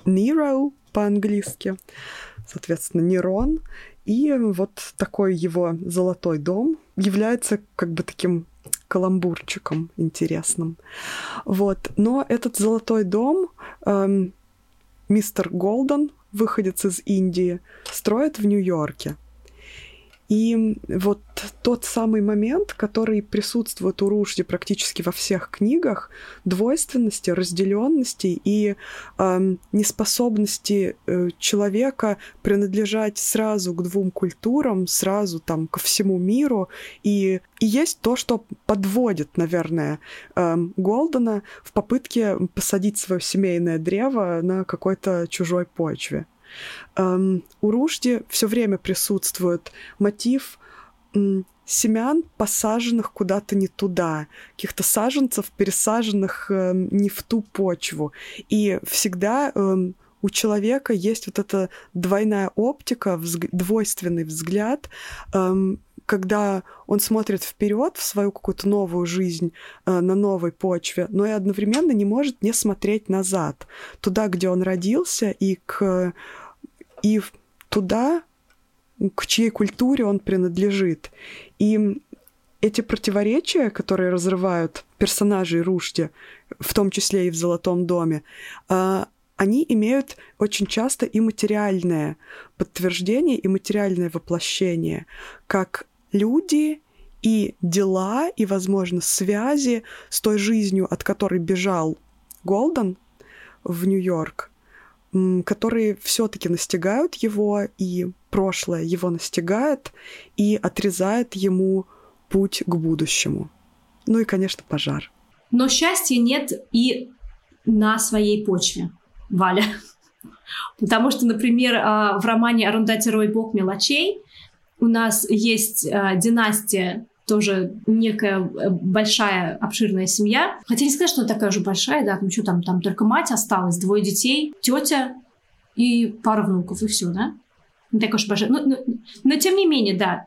Nero по-английски, соответственно, Нерон. И вот такой его золотой дом является как бы таким каламбурчиком интересным. Вот. Но этот золотой дом эм, мистер Голден, выходец из Индии, строит в Нью-Йорке. И вот тот самый момент, который присутствует у Рушди практически во всех книгах, двойственности, разделенности и э, неспособности э, человека принадлежать сразу к двум культурам, сразу там ко всему миру, и, и есть то, что подводит, наверное, э, Голдена в попытке посадить свое семейное древо на какой-то чужой почве. Эм, у Ружди все время присутствует мотив семян, посаженных куда-то не туда, каких-то саженцев, пересаженных э, не в ту почву. И всегда э, у человека есть вот эта двойная оптика, взг... двойственный взгляд, э, когда он смотрит вперед в свою какую-то новую жизнь э, на новой почве, но и одновременно не может не смотреть назад, туда, где он родился, и к и туда, к чьей культуре он принадлежит. И эти противоречия, которые разрывают персонажей Рушди, в том числе и в «Золотом доме», а, они имеют очень часто и материальное подтверждение, и материальное воплощение, как люди и дела, и, возможно, связи с той жизнью, от которой бежал Голден в Нью-Йорк, которые все-таки настигают его, и прошлое его настигает и отрезает ему путь к будущему. Ну и, конечно, пожар. Но счастья нет и на своей почве, Валя. Потому что, например, а, в романе «Арундати Рой. Бог мелочей» у нас есть а, династия тоже некая э, большая, обширная семья. Хотя не сказать, что она такая уже большая, да, ну что там, там только мать осталась, двое детей, тетя и пара внуков, и все, да? Не такая уж большая. Но, но, но тем не менее, да.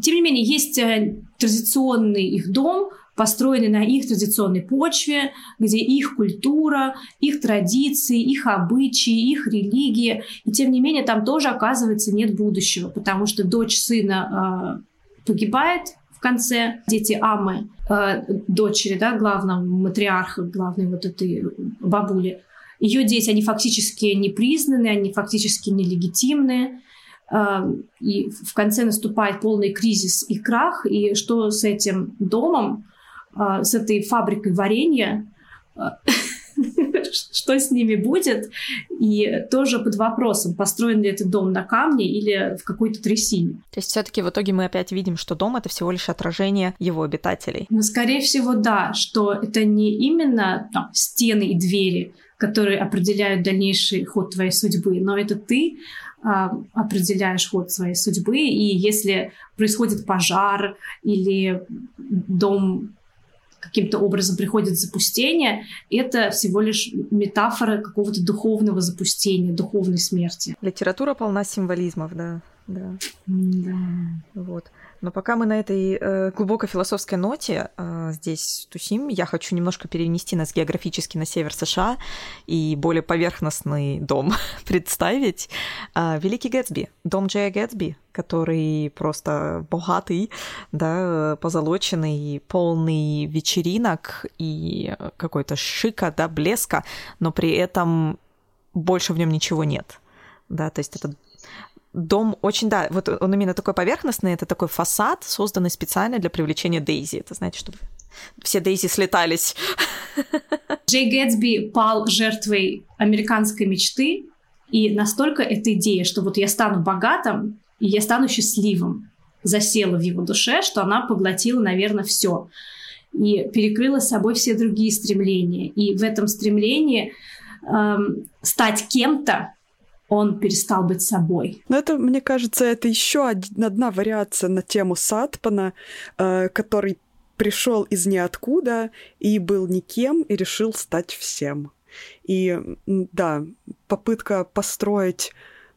Тем не менее, есть э, традиционный их дом, построенный на их традиционной почве, где их культура, их традиции, их обычаи, их религия. И тем не менее, там тоже, оказывается, нет будущего, потому что дочь сына э, погибает, конце дети Амы, э, дочери, да, главного матриарха, главной вот этой бабули, ее дети, они фактически не признаны, они фактически нелегитимны. Э, и в конце наступает полный кризис и крах. И что с этим домом, э, с этой фабрикой варенья, э, что с ними будет, и тоже под вопросом, построен ли этот дом на камне или в какой-то трясине. То есть все-таки в итоге мы опять видим, что дом это всего лишь отражение его обитателей. Ну, скорее всего, да, что это не именно там, стены и двери, которые определяют дальнейший ход твоей судьбы, но это ты а, определяешь ход своей судьбы, и если происходит пожар или дом каким-то образом приходит запустение, это всего лишь метафора какого-то духовного запустения, духовной смерти. Литература полна символизмов, да. Да. да. Вот. Но пока мы на этой э, глубоко философской ноте э, здесь тусим, я хочу немножко перенести нас географически на север США и более поверхностный дом представить. Э, Великий Гэтсби, дом Джея Гэтсби, который просто богатый, да, позолоченный, полный вечеринок и какой-то шика, да, блеска, но при этом больше в нем ничего нет. Да, то есть это дом очень, да, вот он именно такой поверхностный, это такой фасад, созданный специально для привлечения Дейзи. Это, знаете, чтобы все Дейзи слетались. Джей Гэтсби пал жертвой американской мечты, и настолько эта идея, что вот я стану богатым, и я стану счастливым, засела в его душе, что она поглотила, наверное, все и перекрыла собой все другие стремления. И в этом стремлении эм, стать кем-то он перестал быть собой. Но это, мне кажется, это еще одна вариация на тему Сатпана, э, который пришел из ниоткуда и был никем и решил стать всем. И да, попытка построить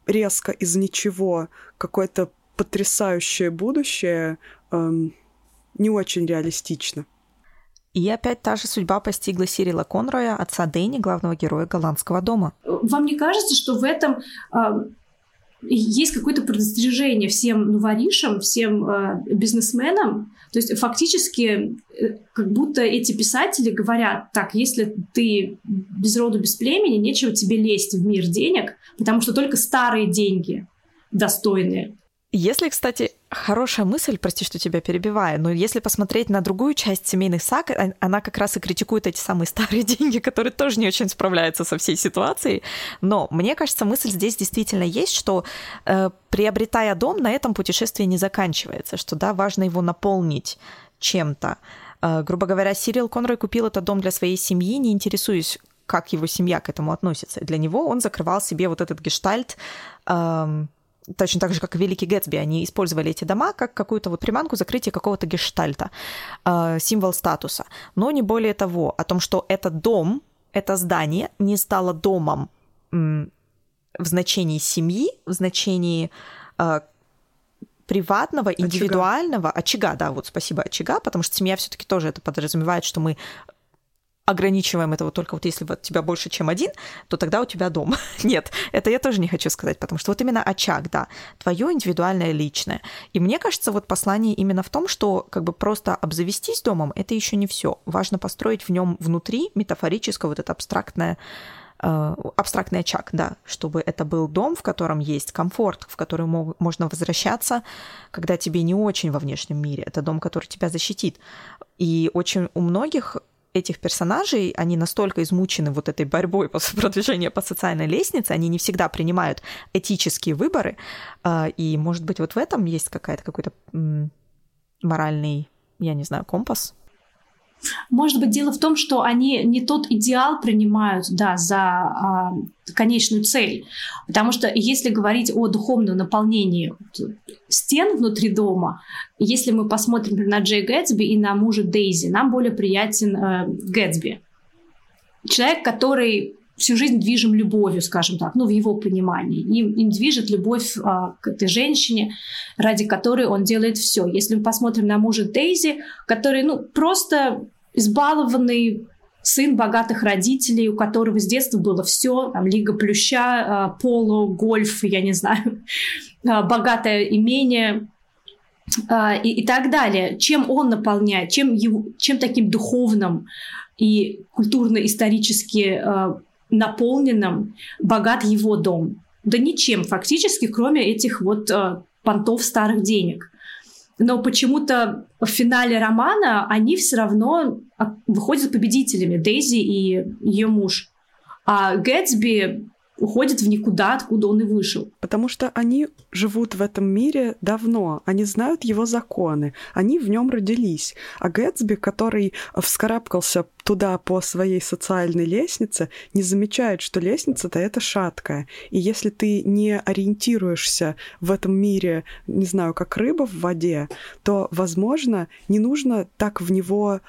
резко из ничего какой-то потрясающее будущее эм, не очень реалистично. И опять та же судьба постигла Сирила Конроя, отца Дэнни, главного героя голландского дома. Вам не кажется, что в этом э, есть какое-то предостережение всем новоришам, всем э, бизнесменам? То есть фактически э, как будто эти писатели говорят, так, если ты без роду, без племени, нечего тебе лезть в мир денег, потому что только старые деньги достойные. Если, кстати, хорошая мысль, прости, что тебя перебиваю, но если посмотреть на другую часть семейных саг, а, она как раз и критикует эти самые старые деньги, которые тоже не очень справляются со всей ситуацией. Но мне кажется, мысль здесь действительно есть, что э, приобретая дом, на этом путешествие не заканчивается, что да, важно его наполнить чем-то. Э, грубо говоря, Сирил Конрой купил этот дом для своей семьи, не интересуясь, как его семья к этому относится. Для него он закрывал себе вот этот гештальт э, точно так же, как и Великий Гэтсби, они использовали эти дома как какую-то вот приманку закрытия какого-то гештальта, э, символ статуса. Но не более того, о том, что этот дом, это здание не стало домом в значении семьи, в значении э, приватного, индивидуального очага. очага, да, вот спасибо, очага, потому что семья все-таки тоже это подразумевает, что мы ограничиваем этого только вот если вот тебя больше, чем один, то тогда у тебя дом. Нет, это я тоже не хочу сказать, потому что вот именно очаг, да, твое индивидуальное личное. И мне кажется, вот послание именно в том, что как бы просто обзавестись домом это еще не все. Важно построить в нем внутри метафорическое вот это абстрактное э, абстрактный очаг, да, чтобы это был дом, в котором есть комфорт, в который мог, можно возвращаться, когда тебе не очень во внешнем мире. Это дом, который тебя защитит. И очень у многих этих персонажей, они настолько измучены вот этой борьбой после продвижения по социальной лестнице, они не всегда принимают этические выборы, а, и, может быть, вот в этом есть какая-то какой-то моральный, я не знаю, компас, может быть, дело в том, что они не тот идеал принимают да, за а, конечную цель. Потому что если говорить о духовном наполнении стен внутри дома, если мы посмотрим на Джей Гэтсби и на мужа Дейзи, нам более приятен э, Гэтсби. Человек, который всю жизнь движим любовью, скажем так, ну, в его понимании. Им, им движет любовь а, к этой женщине, ради которой он делает все. Если мы посмотрим на мужа Дейзи, который, ну, просто избалованный сын богатых родителей, у которого с детства было все, там, лига плюща, а, поло, гольф, я не знаю, а, богатое имение, а, и, и так далее. Чем он наполняет, чем, его, чем таким духовным и культурно-исторически наполненным богат его дом? Да ничем фактически, кроме этих вот понтов старых денег но почему-то в финале романа они все равно выходят победителями, Дейзи и ее муж. А Гэтсби уходит в никуда, откуда он и вышел. Потому что они живут в этом мире давно, они знают его законы, они в нем родились. А Гэтсби, который вскарабкался туда по своей социальной лестнице, не замечает, что лестница-то это шаткая. И если ты не ориентируешься в этом мире, не знаю, как рыба в воде, то, возможно, не нужно так в него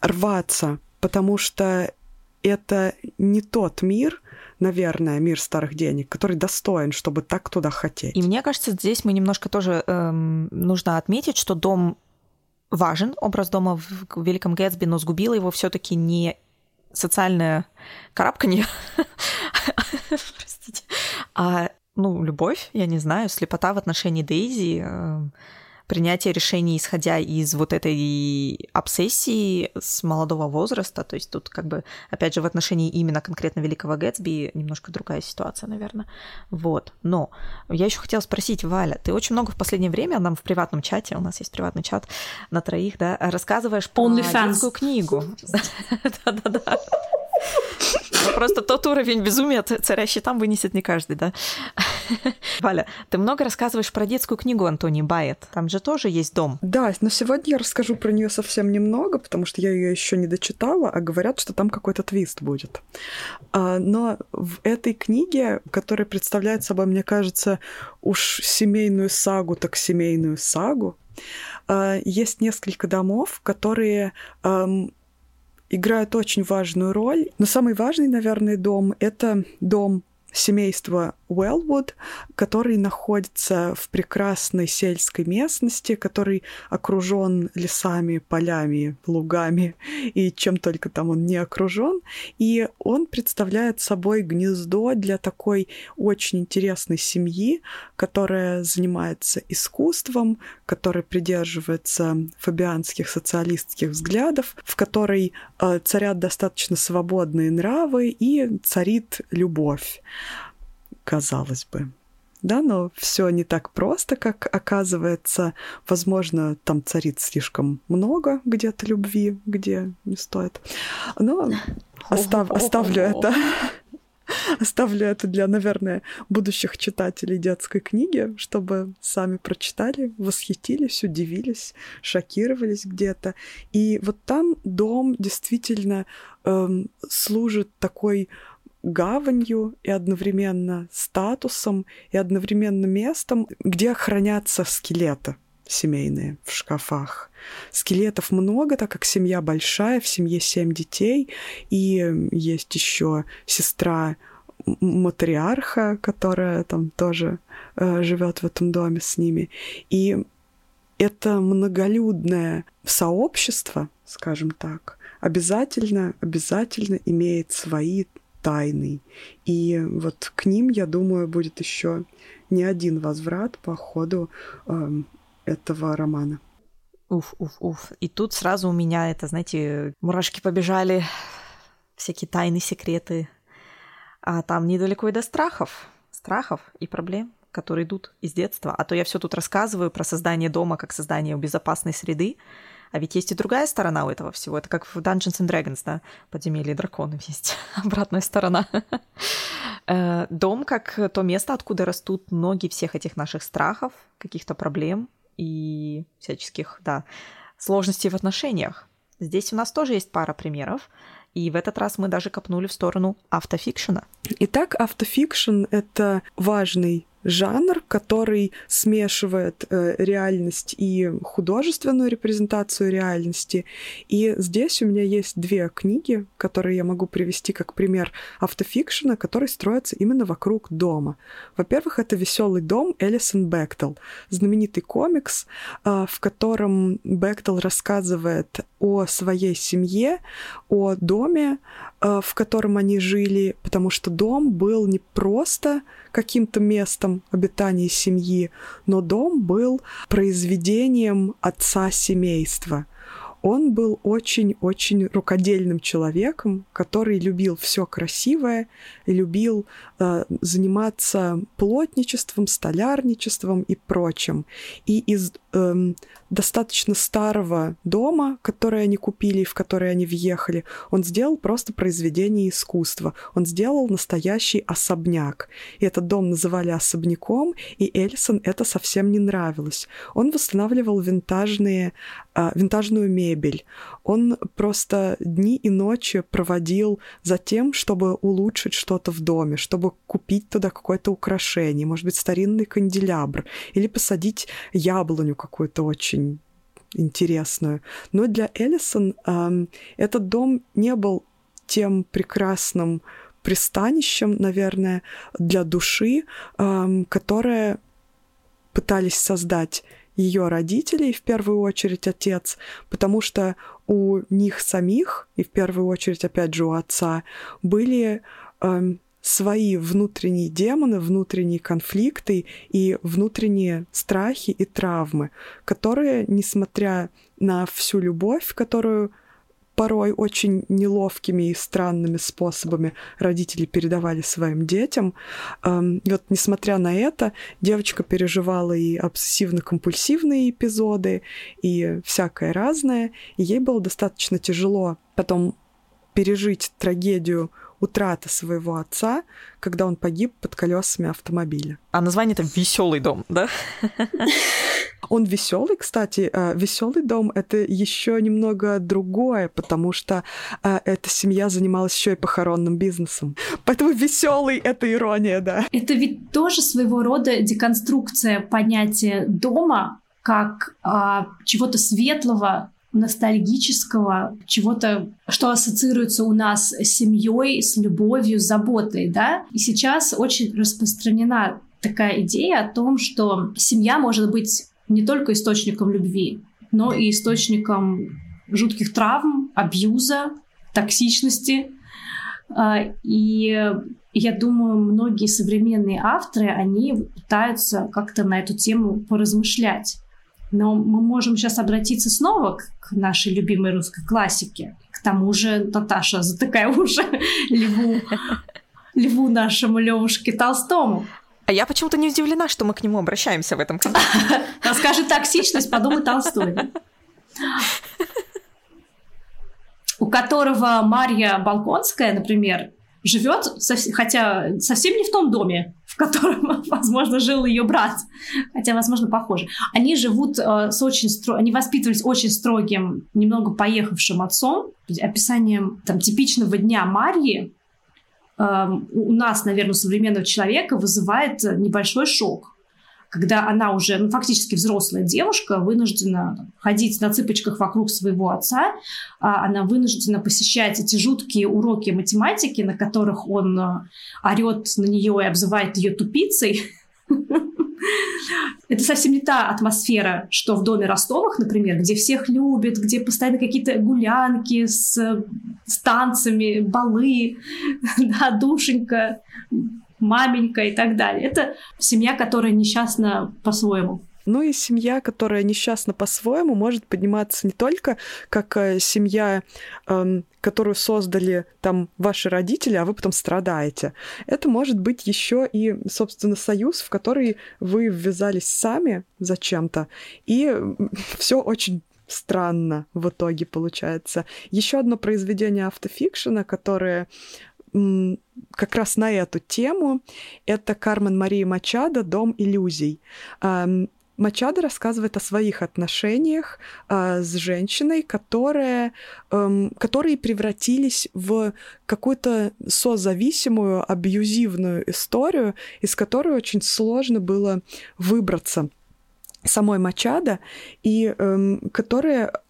рваться, потому что это не тот мир, наверное, мир старых денег, который достоин, чтобы так туда хотеть. И мне кажется, здесь мы немножко тоже эм, нужно отметить, что дом важен, образ дома в Великом Гэтсби, но сгубило его все-таки не социальное карабканье, простите, а ну, любовь, я не знаю, слепота в отношении Дейзи, э, принятие решений, исходя из вот этой обсессии с молодого возраста. То есть тут как бы, опять же, в отношении именно конкретно Великого Гэтсби немножко другая ситуация, наверное. Вот. Но я еще хотела спросить, Валя, ты очень много в последнее время нам в приватном чате, у нас есть приватный чат на троих, да, рассказываешь про детскую книгу. Да-да-да. Ну, просто тот уровень безумия царящий там вынесет не каждый, да? Валя, ты много рассказываешь про детскую книгу Антони Байет. Там же тоже есть дом. Да, но сегодня я расскажу про нее совсем немного, потому что я ее еще не дочитала, а говорят, что там какой-то твист будет. А, но в этой книге, которая представляет собой, мне кажется, уж семейную сагу, так семейную сагу, а, есть несколько домов, которые играют очень важную роль. Но самый важный, наверное, дом — это дом семейства Уэллвуд, который находится в прекрасной сельской местности, который окружен лесами, полями, лугами и чем только там он не окружен. И он представляет собой гнездо для такой очень интересной семьи, которая занимается искусством, которая придерживается фабианских социалистских взглядов, в которой э, царят достаточно свободные нравы и царит любовь казалось бы. Да, но все не так просто, как оказывается. Возможно, там царит слишком много где-то любви, где не стоит. Но остав, оставлю это. Оставлю это для, наверное, будущих читателей детской книги, чтобы сами прочитали, восхитились, удивились, шокировались где-то. И вот там дом действительно эм, служит такой гаванью и одновременно статусом и одновременно местом, где хранятся скелеты семейные в шкафах. Скелетов много, так как семья большая, в семье семь детей, и есть еще сестра матриарха, которая там тоже э, живет в этом доме с ними. И это многолюдное сообщество, скажем так, обязательно, обязательно имеет свои тайный. И вот к ним, я думаю, будет еще не один возврат по ходу э, этого романа. Уф, уф, уф. И тут сразу у меня это, знаете, мурашки побежали, всякие тайны, секреты. А там недалеко и до страхов. Страхов и проблем, которые идут из детства. А то я все тут рассказываю про создание дома как создание безопасной среды. А ведь есть и другая сторона у этого всего. Это как в Dungeons and Dragons, да, подземелье драконов есть обратная сторона. Э, дом как то место, откуда растут ноги всех этих наших страхов, каких-то проблем и всяческих, да, сложностей в отношениях. Здесь у нас тоже есть пара примеров. И в этот раз мы даже копнули в сторону автофикшена. Итак, автофикшн — это важный жанр, который смешивает э, реальность и художественную репрезентацию реальности. И здесь у меня есть две книги, которые я могу привести как пример автофикшена, который строится именно вокруг дома. Во-первых, это «Веселый дом» Элисон Бектел, знаменитый комикс, э, в котором Бектел рассказывает о своей семье, о доме, в котором они жили, потому что дом был не просто каким-то местом обитания семьи, но дом был произведением отца семейства. Он был очень-очень рукодельным человеком, который любил все красивое, любил э, заниматься плотничеством, столярничеством и прочим. И из э, достаточно старого дома, который они купили и в который они въехали, он сделал просто произведение искусства. Он сделал настоящий особняк. И этот дом называли особняком, и Эльсон это совсем не нравилось. Он восстанавливал винтажные, э, винтажную мебель. Он просто дни и ночи проводил за тем, чтобы улучшить что-то в доме, чтобы купить туда какое-то украшение, может быть, старинный канделябр, или посадить яблоню какую-то очень интересную. Но для Эллисон э, этот дом не был тем прекрасным пристанищем, наверное, для души, э, которое пытались создать ее родителей, в первую очередь отец, потому что у них самих, и в первую очередь, опять же, у отца, были свои внутренние демоны, внутренние конфликты и внутренние страхи и травмы, которые, несмотря на всю любовь, которую порой очень неловкими и странными способами родители передавали своим детям. Эм, и вот несмотря на это, девочка переживала и обсессивно-компульсивные эпизоды, и всякое разное, и ей было достаточно тяжело потом пережить трагедию утраты своего отца, когда он погиб под колесами автомобиля. А название это Веселый дом, да? Он веселый, кстати. Э, веселый дом это еще немного другое, потому что э, эта семья занималась еще и похоронным бизнесом. Поэтому веселый это ирония, да. Это ведь тоже своего рода деконструкция понятия дома как а, чего-то светлого, ностальгического, чего-то, что ассоциируется у нас с семьей, с любовью, с заботой, да. И сейчас очень распространена такая идея о том, что семья может быть не только источником любви, но и источником жутких травм, абьюза, токсичности. А, и я думаю, многие современные авторы, они пытаются как-то на эту тему поразмышлять. Но мы можем сейчас обратиться снова к нашей любимой русской классике. К тому же, Наташа, затыкай уши льву, льву нашему Левушке Толстому. А я почему-то не удивлена, что мы к нему обращаемся в этом контексте. Скажи токсичность, подумай Толстой. У которого Марья Балконская, например, живет, хотя совсем не в том доме, в котором, возможно, жил ее брат, хотя, возможно, похоже. Они живут э, с очень стро... они воспитывались очень строгим, немного поехавшим отцом. Описанием там типичного дня Марьи э, у нас, наверное, у современного человека вызывает небольшой шок когда она уже ну, фактически взрослая девушка, вынуждена ходить на цыпочках вокруг своего отца, а она вынуждена посещать эти жуткие уроки математики, на которых он э, орет на нее и обзывает ее тупицей. Это совсем не та атмосфера, что в доме Ростовых, например, где всех любят, где постоянно какие-то гулянки с, с танцами, балы, да, душенька, маменька и так далее. Это семья, которая несчастна по-своему. Ну и семья, которая несчастна по-своему, может подниматься не только как э, семья, э, которую создали там ваши родители, а вы потом страдаете. Это может быть еще и, собственно, союз, в который вы ввязались сами зачем-то, и все очень странно в итоге получается. Еще одно произведение автофикшена, которое как раз на эту тему. Это Кармен Мария Мачада «Дом иллюзий». Мачадо рассказывает о своих отношениях э, с женщиной, которые, э, которые превратились в какую-то созависимую, абьюзивную историю, из которой очень сложно было выбраться самой Мачадо, и э, которая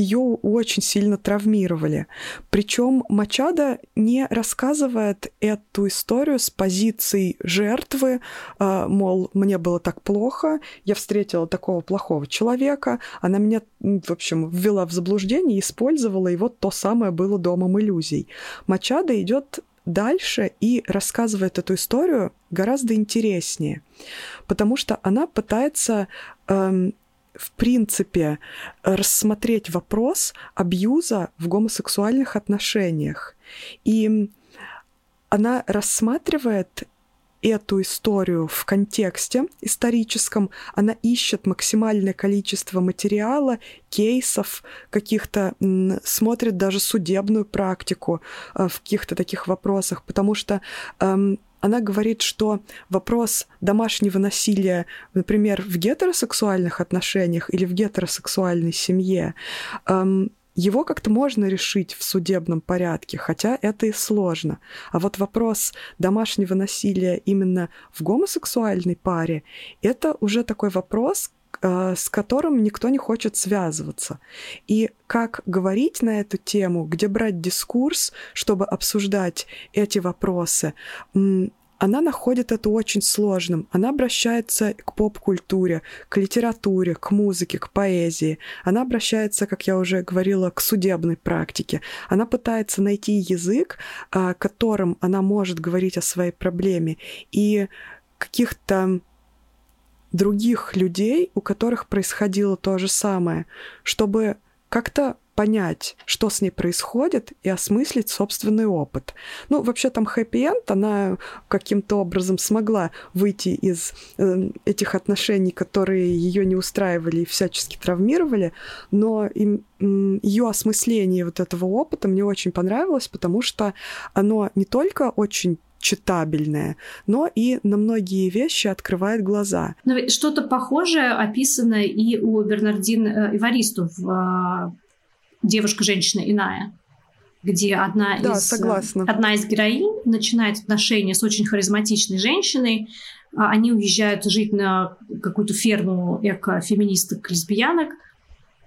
ее очень сильно травмировали. Причем Мачада не рассказывает эту историю с позицией жертвы, а, мол, мне было так плохо, я встретила такого плохого человека, она меня, в общем, ввела в заблуждение, использовала, и вот то самое было домом иллюзий. Мачада идет дальше и рассказывает эту историю гораздо интереснее, потому что она пытается эм, в принципе, рассмотреть вопрос абьюза в гомосексуальных отношениях. И она рассматривает эту историю в контексте историческом, она ищет максимальное количество материала, кейсов каких-то, смотрит даже судебную практику э, в каких-то таких вопросах, потому что эм, она говорит, что вопрос домашнего насилия, например, в гетеросексуальных отношениях или в гетеросексуальной семье, эм, его как-то можно решить в судебном порядке, хотя это и сложно. А вот вопрос домашнего насилия именно в гомосексуальной паре, это уже такой вопрос, с которым никто не хочет связываться. И как говорить на эту тему, где брать дискурс, чтобы обсуждать эти вопросы, она находит это очень сложным. Она обращается к поп-культуре, к литературе, к музыке, к поэзии. Она обращается, как я уже говорила, к судебной практике. Она пытается найти язык, э, которым она может говорить о своей проблеме. И каких-то других людей, у которых происходило то же самое, чтобы как-то понять, что с ней происходит, и осмыслить собственный опыт. Ну, вообще там хэппи-энд, она каким-то образом смогла выйти из э, этих отношений, которые ее не устраивали и всячески травмировали, но им, ее осмысление вот этого опыта мне очень понравилось, потому что оно не только очень читабельное, но и на многие вещи открывает глаза. Но что-то похожее описано и у Бернардин э, Иваристу в э, «Девушка-женщина иная», где одна, да, из, э, согласна. одна из героинь начинает отношения с очень харизматичной женщиной, а они уезжают жить на какую-то ферму эко-феминисток-лесбиянок,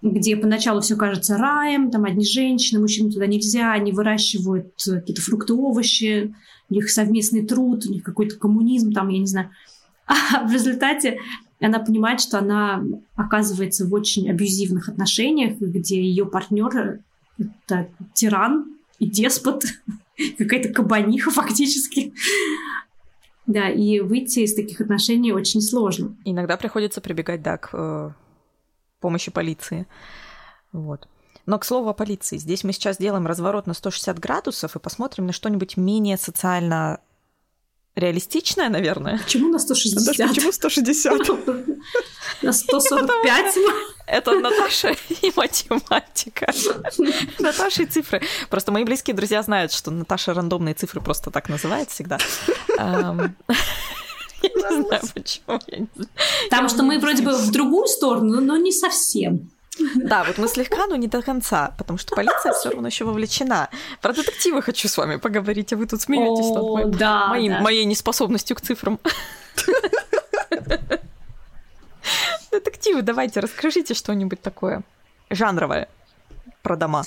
где поначалу все кажется раем, там одни женщины, мужчины туда нельзя, они выращивают какие-то фрукты, овощи, у них совместный труд, у них какой-то коммунизм, там, я не знаю. А в результате она понимает, что она оказывается в очень абьюзивных отношениях, где ее партнер это тиран и деспот, какая-то кабаниха фактически. Да, и выйти из таких отношений очень сложно. Иногда приходится прибегать, да, к э, помощи полиции. Вот. Но, к слову о полиции, здесь мы сейчас делаем разворот на 160 градусов и посмотрим на что-нибудь менее социально реалистичное, наверное. Почему на 160? Даже почему 160? На 145? Это Наташа и математика. Наташа и цифры. Просто мои близкие друзья знают, что Наташа рандомные цифры просто так называет всегда. Я не знаю, почему. Потому что мы вроде бы в другую сторону, но не совсем. Да, вот мы слегка, но не до конца, потому что полиция все равно еще вовлечена. Про детективы хочу с вами поговорить, а вы тут смеетесь над моим, да, моим, да. моей неспособностью к цифрам. Детективы, давайте, расскажите что-нибудь такое жанровое про дома.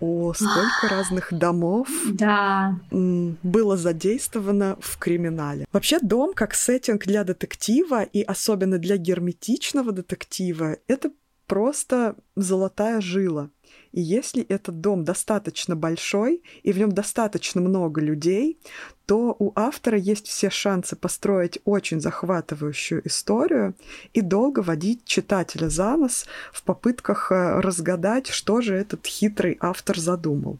О, сколько разных домов Да. было задействовано в криминале. Вообще дом как сеттинг для детектива и особенно для герметичного детектива это просто золотая жила. И если этот дом достаточно большой и в нем достаточно много людей, то у автора есть все шансы построить очень захватывающую историю и долго водить читателя за нос в попытках э, разгадать, что же этот хитрый автор задумал.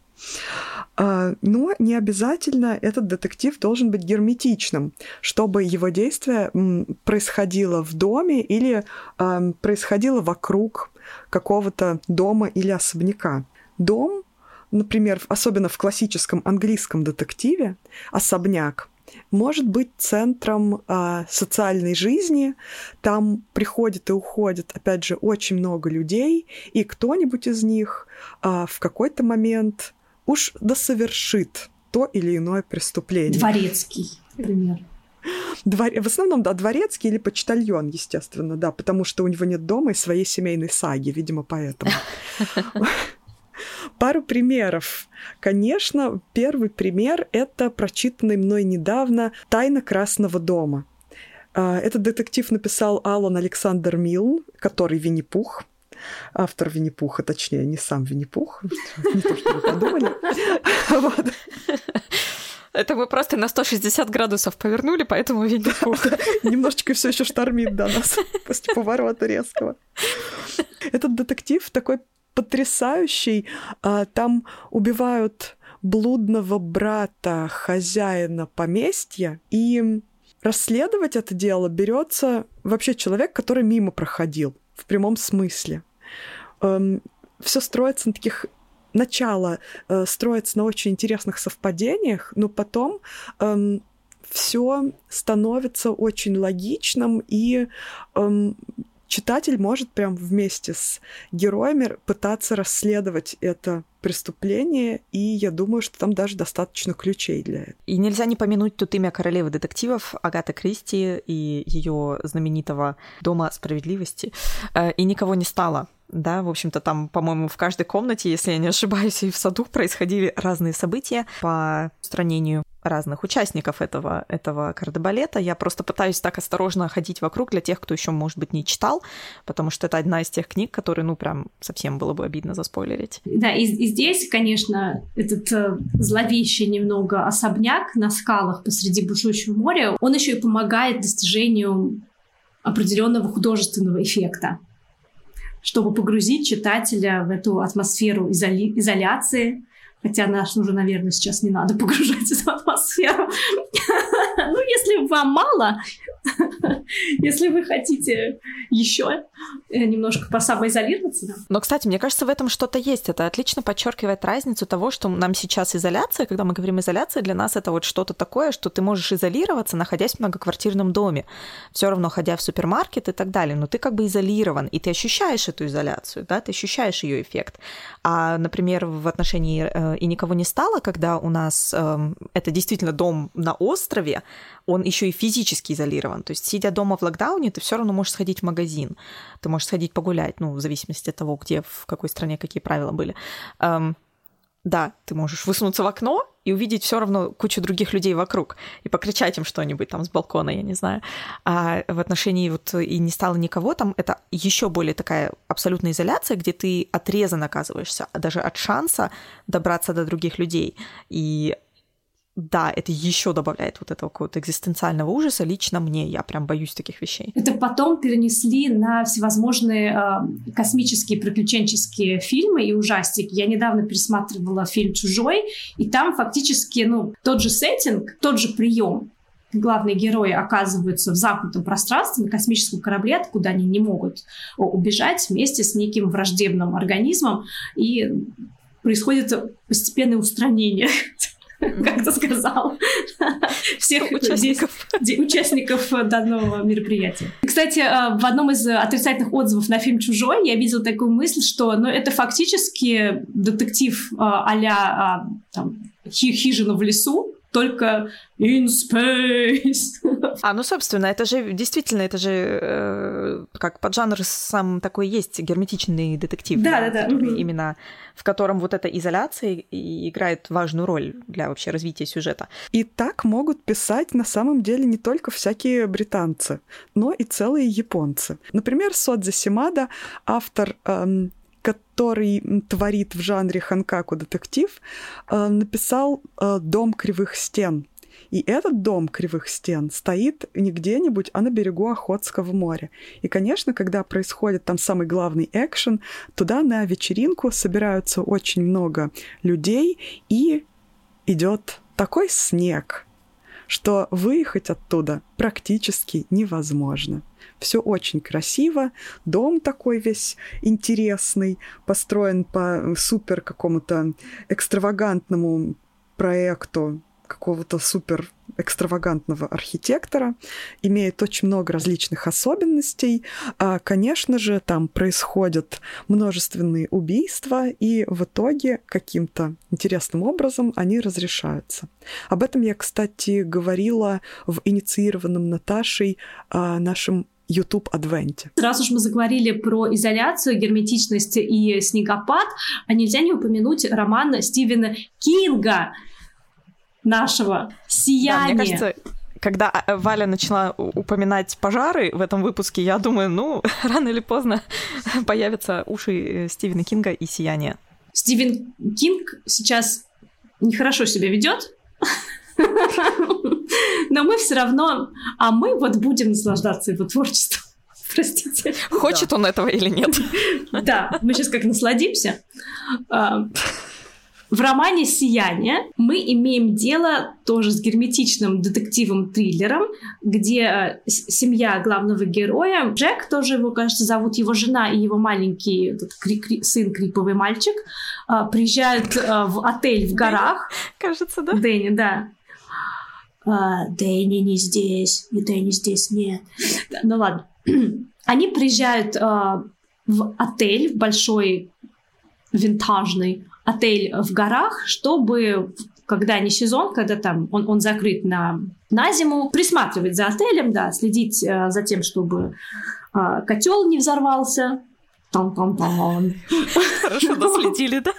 А, Но не обязательно этот детектив должен быть герметичным, чтобы его действие происходило в доме или происходило вокруг какого-то дома или особняка. Дом, например, особенно в классическом английском детективе, особняк, может быть центром а, социальной жизни. Там приходит и уходит, опять же, очень много людей, и кто-нибудь из них а, в какой-то момент уж досовершит то или иное преступление. Дворецкий, например. Двор- В основном, да, дворецкий или почтальон, естественно, да, потому что у него нет дома и своей семейной саги, видимо, поэтому. Пару примеров. Конечно, первый пример — это прочитанный мной недавно «Тайна Красного дома». А, Этот детектив написал Алан Александр Милн, который Винни-Пух. Автор Винни-Пуха, точнее, не сам Винни-Пух. Не то, что вы подумали. Это мы просто на 160 градусов повернули, поэтому видно Немножечко все еще штормит до нас после поворота резкого. Этот детектив такой потрясающий. А, Там убивают блудного брата хозяина поместья, и расследовать это дело берется вообще человек, который мимо проходил, в прямом смысле. Все строится на таких начало э, строится на очень интересных совпадениях, но потом эм, все становится очень логичным, и эм, читатель может прям вместе с героями пытаться расследовать это преступление, и я думаю, что там даже достаточно ключей для этого. И нельзя не помянуть тут имя королевы детективов Агаты Кристи и ее знаменитого Дома справедливости. Э, И никого не стало. Да, в общем-то, там, по-моему, в каждой комнате, если я не ошибаюсь, и в саду происходили разные события по устранению разных участников этого, этого кардебалета. Я просто пытаюсь так осторожно ходить вокруг для тех, кто еще, может быть, не читал, потому что это одна из тех книг, которые, ну, прям совсем было бы обидно заспойлерить. Да, и, и здесь, конечно, этот э, зловещий немного особняк на скалах посреди бушующего моря, он еще и помогает достижению определенного художественного эффекта, чтобы погрузить читателя в эту атмосферу изоли- изоляции. Хотя наш уже, наверное, сейчас не надо погружать в атмосферу. Ну, если вам мало, если вы хотите еще немножко посамоизолироваться. Но, кстати, мне кажется, в этом что-то есть. Это отлично подчеркивает разницу того, что нам сейчас изоляция, когда мы говорим изоляция, для нас это вот что-то такое, что ты можешь изолироваться, находясь в многоквартирном доме, все равно ходя в супермаркет и так далее. Но ты как бы изолирован, и ты ощущаешь эту изоляцию, да, ты ощущаешь ее эффект. А, например, в отношении э, и никого не стало, когда у нас э, это действительно дом на острове, он еще и физически изолирован. То есть, сидя дома в локдауне, ты все равно можешь сходить в магазин, ты можешь сходить погулять, ну, в зависимости от того, где, в какой стране какие правила были. Эм, да, ты можешь высунуться в окно и увидеть все равно кучу других людей вокруг и покричать им что-нибудь там с балкона, я не знаю. А в отношении вот и не стало никого там, это еще более такая абсолютная изоляция, где ты отрезан оказываешься даже от шанса добраться до других людей. И да, это еще добавляет вот этого какого-то экзистенциального ужаса лично мне. Я прям боюсь таких вещей. Это потом перенесли на всевозможные э, космические приключенческие фильмы и ужастики. Я недавно пересматривала фильм «Чужой», и там фактически ну, тот же сеттинг, тот же прием. Главные герои оказываются в замкнутом пространстве на космическом корабле, откуда они не могут убежать вместе с неким враждебным организмом, и происходит постепенное устранение как ты сказал, всех участников. участников данного мероприятия. Кстати, э, в одном из отрицательных отзывов на фильм «Чужой» я видела такую мысль, что ну, это фактически детектив э, а-ля там, хижина в лесу, только in space. А, ну, собственно, это же действительно, это же э, как поджанр сам такой есть, герметичный детектив. Да, да, да. Который, Именно в котором вот эта изоляция играет важную роль для вообще развития сюжета. И так могут писать на самом деле не только всякие британцы, но и целые японцы. Например, Содзи Симада, автор эм, который творит в жанре ханкаку детектив, э, написал э, «Дом кривых стен». И этот дом кривых стен стоит не где-нибудь, а на берегу Охотского моря. И, конечно, когда происходит там самый главный экшен, туда на вечеринку собираются очень много людей, и идет такой снег, что выехать оттуда практически невозможно. Все очень красиво, дом такой весь интересный, построен по супер какому-то экстравагантному проекту какого-то супер экстравагантного архитектора, имеет очень много различных особенностей. А, конечно же, там происходят множественные убийства, и в итоге каким-то интересным образом они разрешаются. Об этом я, кстати, говорила в инициированном Наташей а, нашем YouTube Адвенте. Раз уж мы заговорили про изоляцию, герметичность и снегопад, а нельзя не упомянуть роман Стивена Кинга, нашего «Сияние». Да, мне кажется, когда а, Валя начала упоминать пожары в этом выпуске, я думаю, ну, рано или поздно появятся уши э, Стивена Кинга и «Сияние». Стивен Кинг сейчас нехорошо себя ведет, но мы все равно, а мы вот будем наслаждаться его творчеством. Простите. Хочет да. он этого или нет? Да, мы сейчас как насладимся. В романе «Сияние» мы имеем дело тоже с герметичным детективом-триллером, где э, семья главного героя, Джек, тоже его, кажется, зовут его жена и его маленький этот, кри- кри- сын, криповый мальчик, э, приезжают э, в отель в горах. Кажется, да? Дэнни, да. А, Дэнни не здесь, и Дэнни здесь нет. Ну ладно. Они приезжают в отель, в большой винтажный, отель в горах, чтобы когда не сезон, когда там он, он закрыт на, на зиму, присматривать за отелем, да, следить э, за тем, чтобы э, котел не взорвался. Там-там-там. Хорошо доследили, да?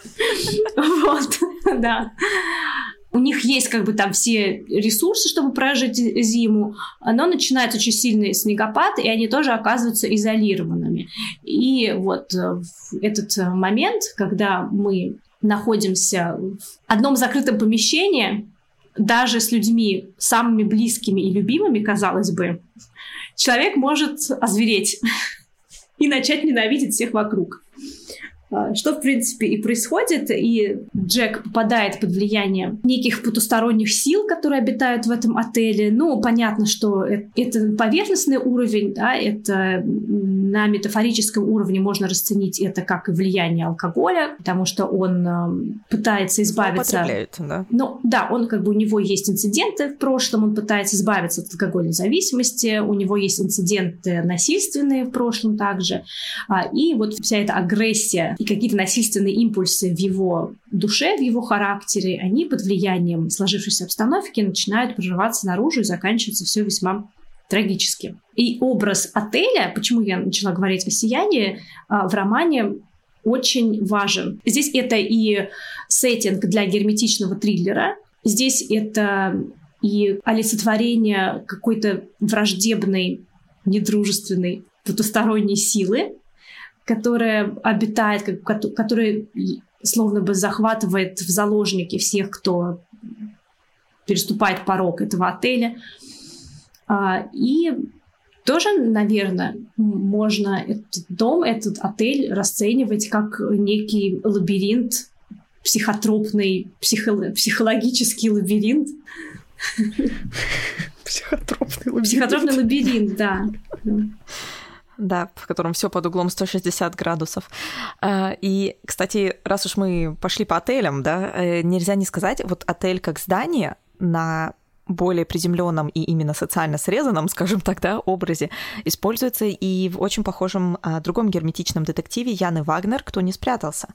Вот, да. У них есть как бы там все ресурсы, чтобы прожить зиму, но начинается очень сильный снегопад, и они тоже оказываются изолированными. И вот э, в этот момент, когда мы находимся в одном закрытом помещении, даже с людьми самыми близкими и любимыми, казалось бы, человек может озвереть и начать ненавидеть всех вокруг. А, что, в принципе, и происходит, и Джек попадает под влияние неких потусторонних сил, которые обитают в этом отеле. Ну, понятно, что это поверхностный уровень, да, это на метафорическом уровне можно расценить это как влияние алкоголя, потому что он э, пытается избавиться... да? Ну, да, он как бы у него есть инциденты в прошлом, он пытается избавиться от алкогольной зависимости, у него есть инциденты насильственные в прошлом также, а, и вот вся эта агрессия какие-то насильственные импульсы в его душе, в его характере, они под влиянием сложившейся обстановки начинают прорываться наружу и заканчивается все весьма трагически. И образ отеля, почему я начала говорить о сиянии, а, в романе очень важен. Здесь это и сеттинг для герметичного триллера, здесь это и олицетворение какой-то враждебной, недружественной потусторонней силы, которая обитает, которая словно бы захватывает в заложники всех, кто переступает порог этого отеля. А, и тоже, наверное, можно этот дом, этот отель расценивать как некий лабиринт, психотропный, психо- психологический лабиринт. Психотропный лабиринт. Психотропный лабиринт, да. Да, в котором все под углом 160 градусов. А, и, кстати, раз уж мы пошли по отелям, да, э, нельзя не сказать, вот отель как здание на более приземленном и именно социально срезанном, скажем так, да, образе, используется и в очень похожем а, другом герметичном детективе Яны Вагнер «Кто не спрятался»,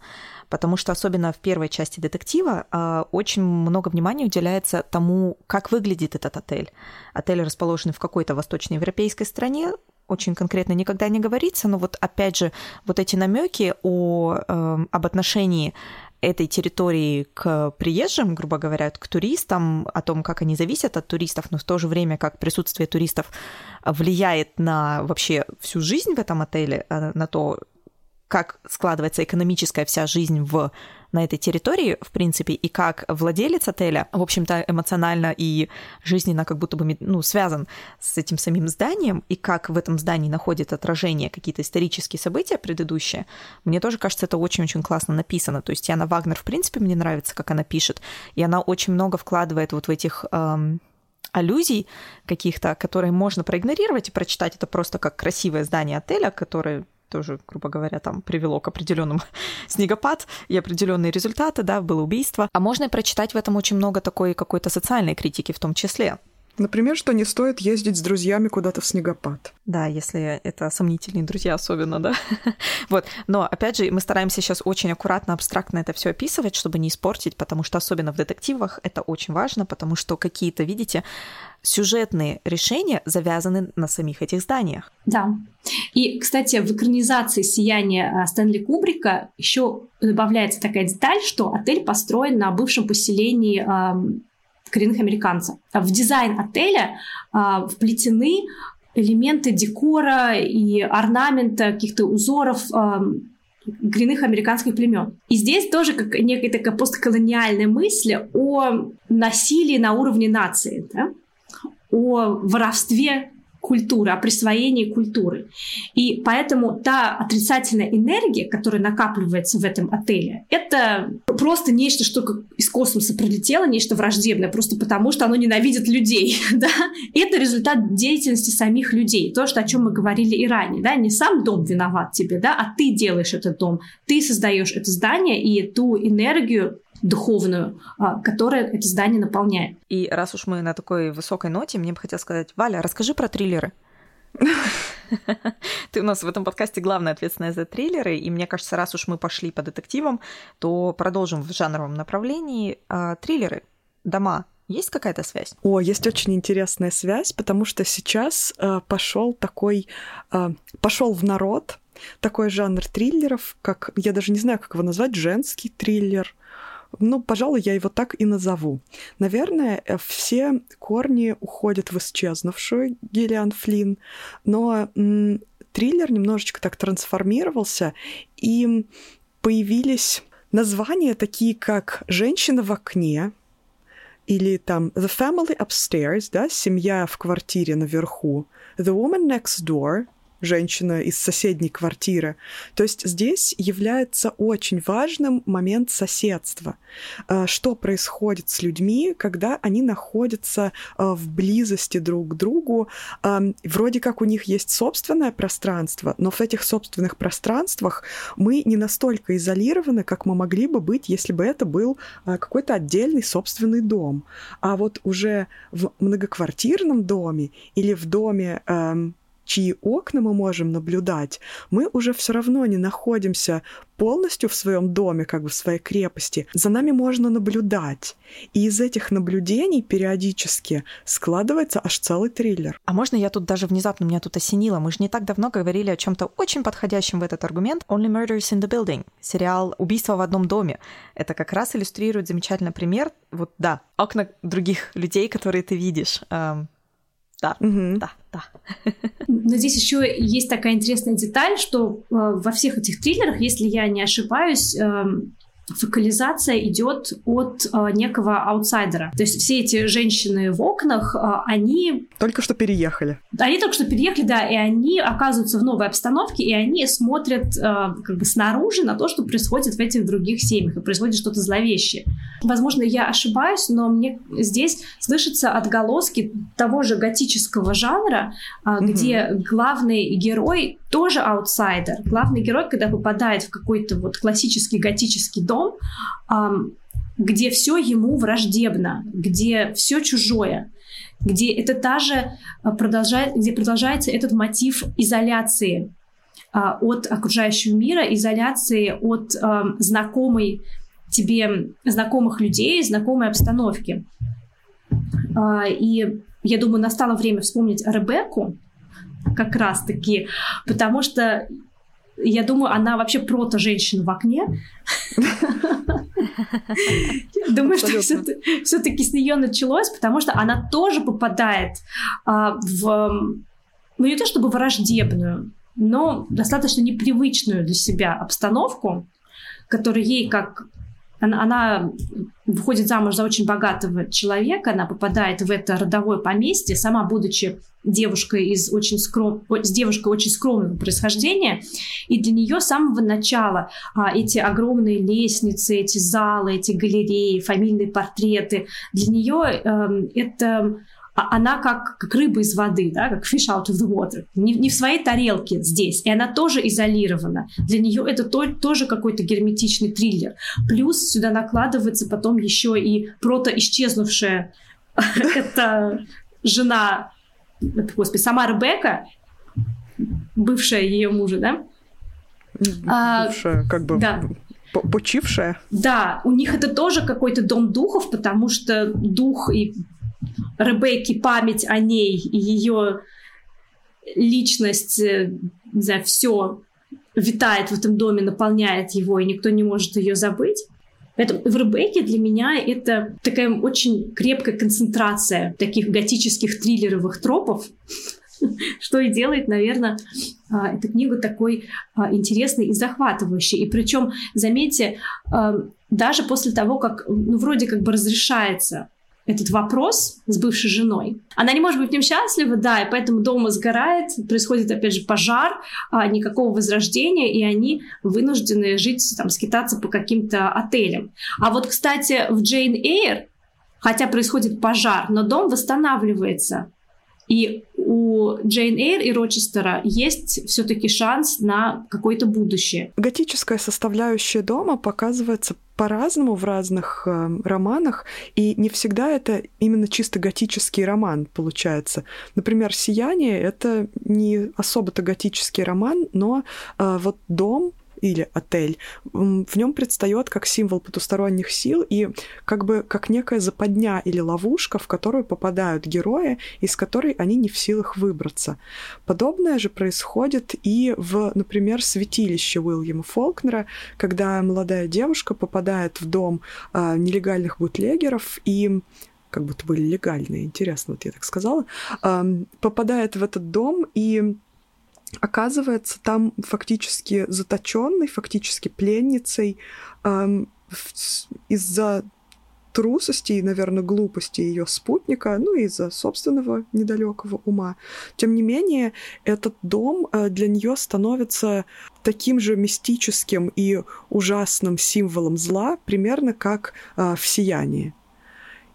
потому что особенно в первой части детектива а, очень много внимания уделяется тому, как выглядит этот отель. Отель расположен в какой-то восточноевропейской стране, очень конкретно никогда не говорится, но вот опять же вот эти намеки о, э, об отношении этой территории к приезжим, грубо говоря, к туристам, о том, как они зависят от туристов, но в то же время, как присутствие туристов влияет на вообще всю жизнь в этом отеле, э, на то, как складывается экономическая вся жизнь в, на этой территории, в принципе, и как владелец отеля, в общем-то, эмоционально и жизненно как будто бы ну, связан с этим самим зданием, и как в этом здании находит отражение какие-то исторические события предыдущие, мне тоже кажется, это очень-очень классно написано. То есть Яна Вагнер, в принципе, мне нравится, как она пишет, и она очень много вкладывает вот в этих эм, аллюзий каких-то, которые можно проигнорировать и прочитать это просто как красивое здание отеля, которое тоже, грубо говоря, там привело к определенному снегопад и определенные результаты, да, было убийство. А можно прочитать в этом очень много такой какой-то социальной критики в том числе. Например, что не стоит ездить с друзьями куда-то в снегопад. Да, если это сомнительные друзья особенно, да. вот. Но, опять же, мы стараемся сейчас очень аккуратно, абстрактно это все описывать, чтобы не испортить, потому что особенно в детективах это очень важно, потому что какие-то, видите, сюжетные решения завязаны на самих этих зданиях. Да. И, кстати, в экранизации «Сияния» Стэнли Кубрика еще добавляется такая деталь, что отель построен на бывшем поселении коренных американцев. В дизайн отеля а, вплетены элементы декора и орнамента, каких-то узоров а, коренных американских племен. И здесь тоже как некая такая постколониальная мысль о насилии на уровне нации, да? о воровстве культуры, о присвоении культуры. И поэтому та отрицательная энергия, которая накапливается в этом отеле, это просто нечто, что из космоса прилетело, нечто враждебное, просто потому что оно ненавидит людей. Да? это результат деятельности самих людей. То, что, о чем мы говорили и ранее. Да? Не сам дом виноват тебе, да? а ты делаешь этот дом. Ты создаешь это здание и ту энергию, духовную, а, которая это здание наполняет. И раз уж мы на такой высокой ноте, мне бы хотелось сказать, Валя, расскажи про триллеры. Ты у нас в этом подкасте главная ответственная за триллеры, и мне кажется, раз уж мы пошли по детективам, то продолжим в жанровом направлении. А, триллеры, дома, есть какая-то связь? О, есть очень интересная связь, потому что сейчас э, пошел такой, э, пошел в народ такой жанр триллеров, как я даже не знаю, как его назвать, женский триллер, ну, пожалуй, я его так и назову. Наверное, э, все корни уходят в исчезнувшую Гиллиан Флинн, но м- триллер немножечко так трансформировался, и появились названия такие, как «Женщина в окне», или там «The Family Upstairs», да, «Семья в квартире наверху», «The Woman Next Door», женщина из соседней квартиры. То есть здесь является очень важным момент соседства. А, что происходит с людьми, когда они находятся а, в близости друг к другу? А, вроде как у них есть собственное пространство, но в этих собственных пространствах мы не настолько изолированы, как мы могли бы быть, если бы это был какой-то отдельный собственный дом. А вот уже в многоквартирном доме или в доме чьи окна мы можем наблюдать, мы уже все равно не находимся полностью в своем доме, как бы в своей крепости. За нами можно наблюдать. И из этих наблюдений периодически складывается аж целый триллер. А можно я тут даже внезапно меня тут осенило? Мы же не так давно говорили о чем-то очень подходящем в этот аргумент. Only Murders in the Building. Сериал «Убийство в одном доме». Это как раз иллюстрирует замечательный пример. Вот да, окна других людей, которые ты видишь. Эм, да, угу. да, да. Но здесь еще есть такая интересная деталь, что э, во всех этих триллерах, если я не ошибаюсь, э, фокализация идет от э, некого аутсайдера. То есть все эти женщины в окнах, э, они... Только что переехали. Они только что переехали, да, и они оказываются в новой обстановке, и они смотрят э, как бы снаружи на то, что происходит в этих других семьях, и происходит что-то зловещее. Возможно, я ошибаюсь, но мне здесь слышатся отголоски того же готического жанра, э, mm где главный герой тоже аутсайдер. Главный герой, когда попадает в какой-то вот классический готический дом, где все ему враждебно, где все чужое, где это та же а, продолжает, где продолжается этот мотив изоляции а, от окружающего мира, изоляции от знакомой тебе знакомых людей, знакомой обстановки. А, и я думаю, настало время вспомнить Ребекку, как раз-таки, потому что я думаю, она вообще прото-женщина в окне. Думаю, что все-таки с нее началось, потому что она тоже попадает а, в, ну не то чтобы враждебную, но достаточно непривычную для себя обстановку, которая ей как она, она выходит замуж за очень богатого человека, она попадает в это родовое поместье, сама будучи девушкой из очень скром... с девушкой очень скромного происхождения, и для нее с самого начала а, эти огромные лестницы, эти залы, эти галереи, фамильные портреты, для нее э, это а она как, как рыба из воды, да, как fish out of the water, не, не в своей тарелке здесь, и она тоже изолирована. Для нее это то, тоже какой-то герметичный триллер. Плюс сюда накладывается потом еще и прото исчезнувшая это жена, господи, сама Ребекка, бывшая ее мужа, да? А, бывшая, как бы да. почившая. Да, у них это тоже какой-то дом духов, потому что дух и Ребекки память о ней и ее личность, э, не знаю, все витает в этом доме, наполняет его, и никто не может ее забыть. Поэтому в Ребекке для меня это такая очень крепкая концентрация таких готических триллеровых тропов, что и делает, наверное, а, эту книгу такой а, интересной и захватывающей. И причем, заметьте, а, даже после того, как ну, вроде как бы разрешается этот вопрос с бывшей женой. Она не может быть в нем счастлива, да, и поэтому дома сгорает, происходит, опять же, пожар, а, никакого возрождения, и они вынуждены жить, там, скитаться по каким-то отелям. А вот, кстати, в Джейн Эйр, хотя происходит пожар, но дом восстанавливается. И у Джейн Эйр и Рочестера есть все-таки шанс на какое-то будущее. Готическая составляющая дома показывается по-разному в разных э, романах, и не всегда это именно чисто готический роман получается. Например, «Сияние» — это не особо-то готический роман, но э, вот дом или отель, в нем предстает как символ потусторонних сил и как бы как некая западня или ловушка, в которую попадают герои, из которой они не в силах выбраться. Подобное же происходит и в, например, святилище Уильяма Фолкнера, когда молодая девушка попадает в дом э, нелегальных бутлегеров и как будто были легальные, интересно, вот я так сказала, э, попадает в этот дом и оказывается там фактически заточенной, фактически пленницей эм, из-за трусости и, наверное, глупости ее спутника, ну и из-за собственного недалекого ума. Тем не менее, этот дом э, для нее становится таким же мистическим и ужасным символом зла, примерно как э, в «Сиянии».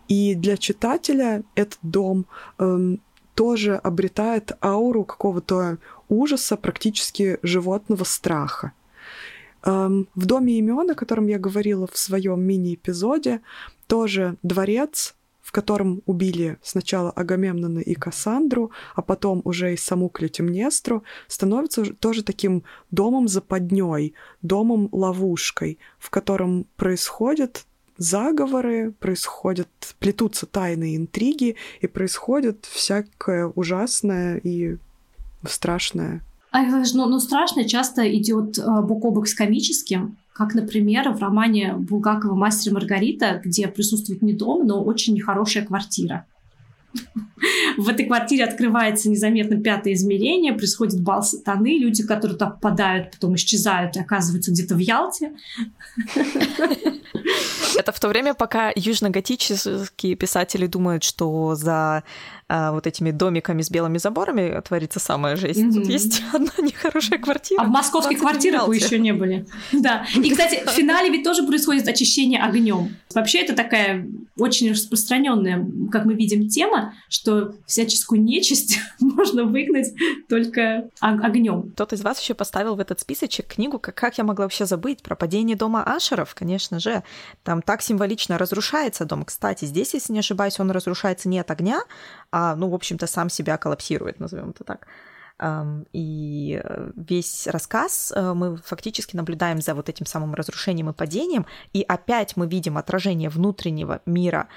И для читателя этот дом эм, тоже обретает ауру какого-то ужаса, практически животного страха. Эм, в доме имен, о котором я говорила в своем мини-эпизоде, тоже дворец, в котором убили сначала Агамемнона и Кассандру, а потом уже и саму Клютимнестру, становится тоже таким домом западней, домом ловушкой, в котором происходят заговоры, происходят, плетутся тайные интриги, и происходит всякое ужасное и страшное. А ну, ну страшное часто идет э, бок о бок с комическим, как, например, в романе Булгакова «Мастер и Маргарита», где присутствует не дом, но очень нехорошая квартира. В этой квартире открывается незаметно пятое измерение, происходит бал сатаны, люди, которые туда попадают, потом исчезают и оказываются где-то в Ялте. Это в то время, пока южноготические писатели думают, что за а, вот этими домиками с белыми заборами творится самая жесть. Mm-hmm. Тут есть одна нехорошая квартира. А в московских квартирах вы еще не были. Да. И, кстати, в финале ведь тоже происходит очищение огнем. Вообще это такая очень распространенная, как мы видим, тема, что всяческую нечисть можно выгнать только огнем. Кто-то из вас еще поставил в этот списочек книгу «Как, как я могла вообще забыть про падение дома Ашеров», конечно же. Там так символично разрушается дом. Кстати, здесь, если не ошибаюсь, он разрушается не от огня, а, ну, в общем-то, сам себя коллапсирует, назовем это так. И э, весь рассказ э, мы фактически наблюдаем за вот этим самым разрушением и падением, и опять мы видим отражение внутреннего мира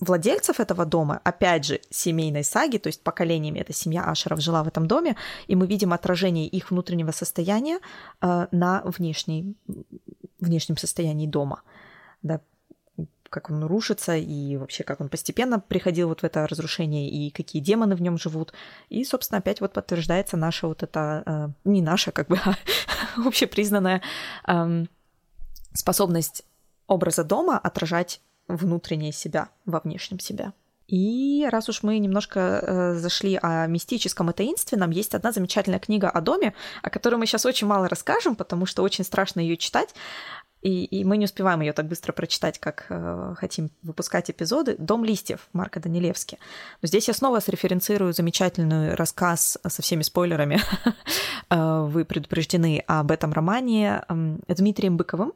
владельцев этого дома, опять же, семейной саги, то есть поколениями эта семья Ашеров жила в этом доме, и мы видим отражение их внутреннего состояния э, на внешней, внешнем состоянии дома. Да, как он рушится и вообще как он постепенно приходил вот в это разрушение и какие демоны в нем живут. И, собственно, опять вот подтверждается наша вот эта, э, не наша как бы, а общепризнанная э, способность образа дома отражать внутреннее себя во внешнем себя. И раз уж мы немножко э, зашли о мистическом и таинственном, есть одна замечательная книга о доме, о которой мы сейчас очень мало расскажем, потому что очень страшно ее читать. И, и мы не успеваем ее так быстро прочитать, как э, хотим выпускать эпизоды. «Дом листьев» Марка Данилевски. Но здесь я снова среференцирую замечательный рассказ со всеми спойлерами. Э, вы предупреждены об этом романе Дмитрием Быковым,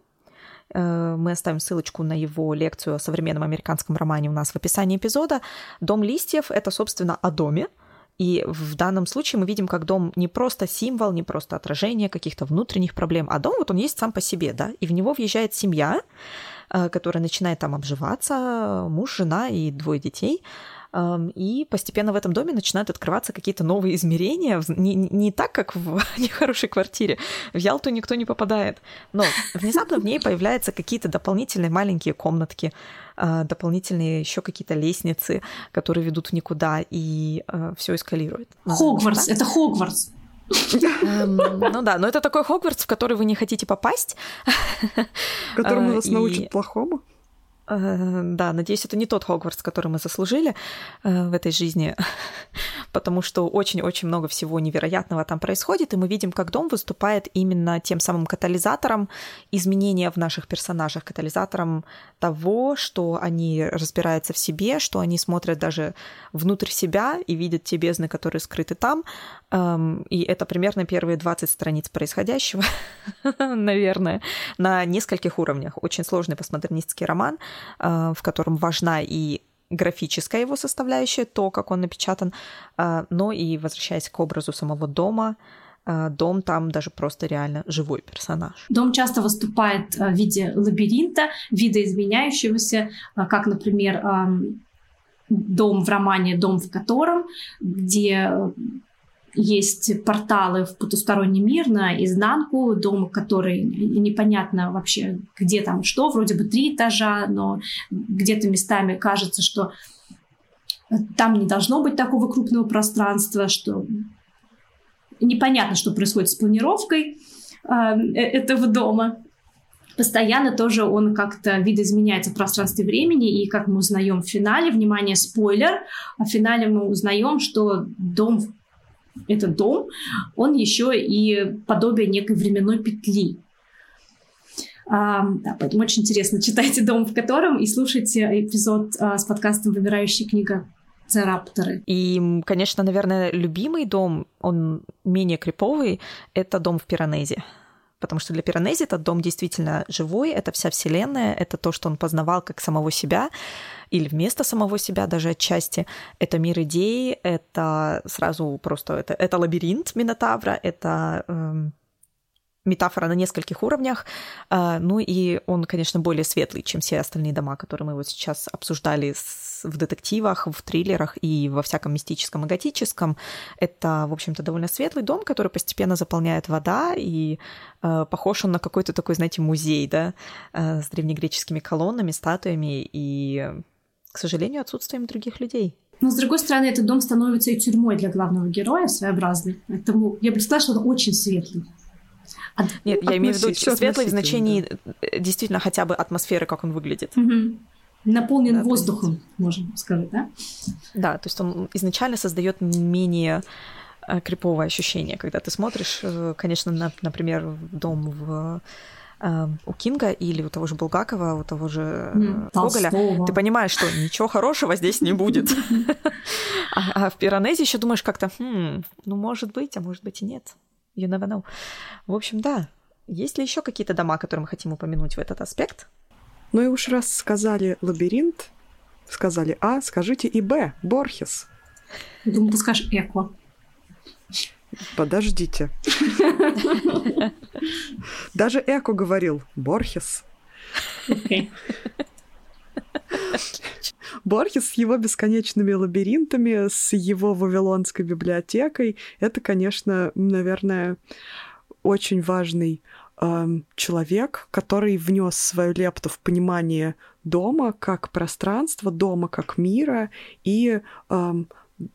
Э, мы оставим ссылочку на его лекцию о современном американском романе у нас в описании эпизода. «Дом листьев» — это, собственно, о доме, и в данном случае мы видим, как дом не просто символ, не просто отражение каких-то внутренних проблем, а дом вот он есть сам по себе, да, и в него въезжает семья, э, которая начинает там обживаться, муж, жена и двое детей — и постепенно в этом доме начинают открываться какие-то новые измерения, не, не так, как в нехорошей квартире. В Ялту никто не попадает, но внезапно в ней появляются какие-то дополнительные маленькие комнатки, дополнительные еще какие-то лестницы, которые ведут в никуда, и а, все эскалирует. Хогвартс, это Хогвартс. Эм, ну да, но это такой Хогвартс, в который вы не хотите попасть. Которому вас научат плохому. Э, да, надеюсь, это не тот Хогвартс, который мы заслужили э, в этой жизни, потому что очень-очень много всего невероятного там происходит, и мы видим, как дом выступает именно тем самым катализатором изменения в наших персонажах, катализатором того, что они разбираются в себе, что они смотрят даже внутрь себя и видят те бездны, которые скрыты там. Эм, и это примерно первые 20 страниц происходящего, наверное, на нескольких уровнях. Очень сложный постмодернистский роман, в котором важна и графическая его составляющая, то, как он напечатан, э, но и возвращаясь к образу самого дома, э, дом там даже просто реально живой персонаж. Дом часто выступает в виде лабиринта, видоизменяющегося, как, например, дом в романе «Дом в котором», где есть порталы в потусторонний мир на изнанку, дом, который непонятно вообще, где там что, вроде бы три этажа, но где-то местами кажется, что там не должно быть такого крупного пространства, что непонятно, что происходит с планировкой э, этого дома. Постоянно тоже он как-то видоизменяется в пространстве времени, и как мы узнаем в финале, внимание, спойлер, в финале мы узнаем, что дом этот дом, он еще и подобие некой временной петли. А, да, поэтому очень интересно. Читайте «Дом в котором» и слушайте эпизод а, с подкастом «Выбирающая книга Царапторы. И, конечно, наверное, любимый дом, он менее криповый, это дом в Пиранезе. Потому что для Пиранези этот дом действительно живой, это вся вселенная, это то, что он познавал как самого себя. Или вместо самого себя даже отчасти. Это мир идей, это сразу просто это, это лабиринт Минотавра, это эм, метафора на нескольких уровнях. А, ну и он, конечно, более светлый, чем все остальные дома, которые мы вот сейчас обсуждали в детективах, в триллерах и во всяком мистическом и готическом. Это, в общем-то, довольно светлый дом, который постепенно заполняет вода, и э, похож он на какой-то такой, знаете, музей, да, э, с древнегреческими колоннами, статуями и, к сожалению, отсутствием других людей. Но, с другой стороны, этот дом становится и тюрьмой для главного героя своеобразный. Поэтому я бы сказала, что он очень светлый. Нет, я имею в виду светлый в значении да. Э, действительно хотя бы атмосферы, как он выглядит. Угу. Наполнен да, воздухом, есть... можно сказать, да? Да, то есть он изначально создает менее э, криповое ощущение, когда ты смотришь, э, конечно, на, например, дом в у Кинга или у того же Булгакова, у того же mm, Гоголя, ты понимаешь, что ничего хорошего здесь не будет. А, а в Пиранезе еще думаешь как-то, хм, ну, может быть, а может быть и нет. You never know. В общем, да. Есть ли еще какие-то дома, которые мы хотим упомянуть в этот аспект? Ну и уж раз сказали лабиринт, сказали А, скажите и Б, Борхес. Думаю, ты скажешь Эко. Подождите. Даже Эко говорил Борхес. Борхес с его бесконечными лабиринтами, с его вавилонской библиотекой, это, конечно, наверное, очень важный э, человек, который внес свою лепту в понимание дома как пространства, дома как мира и э,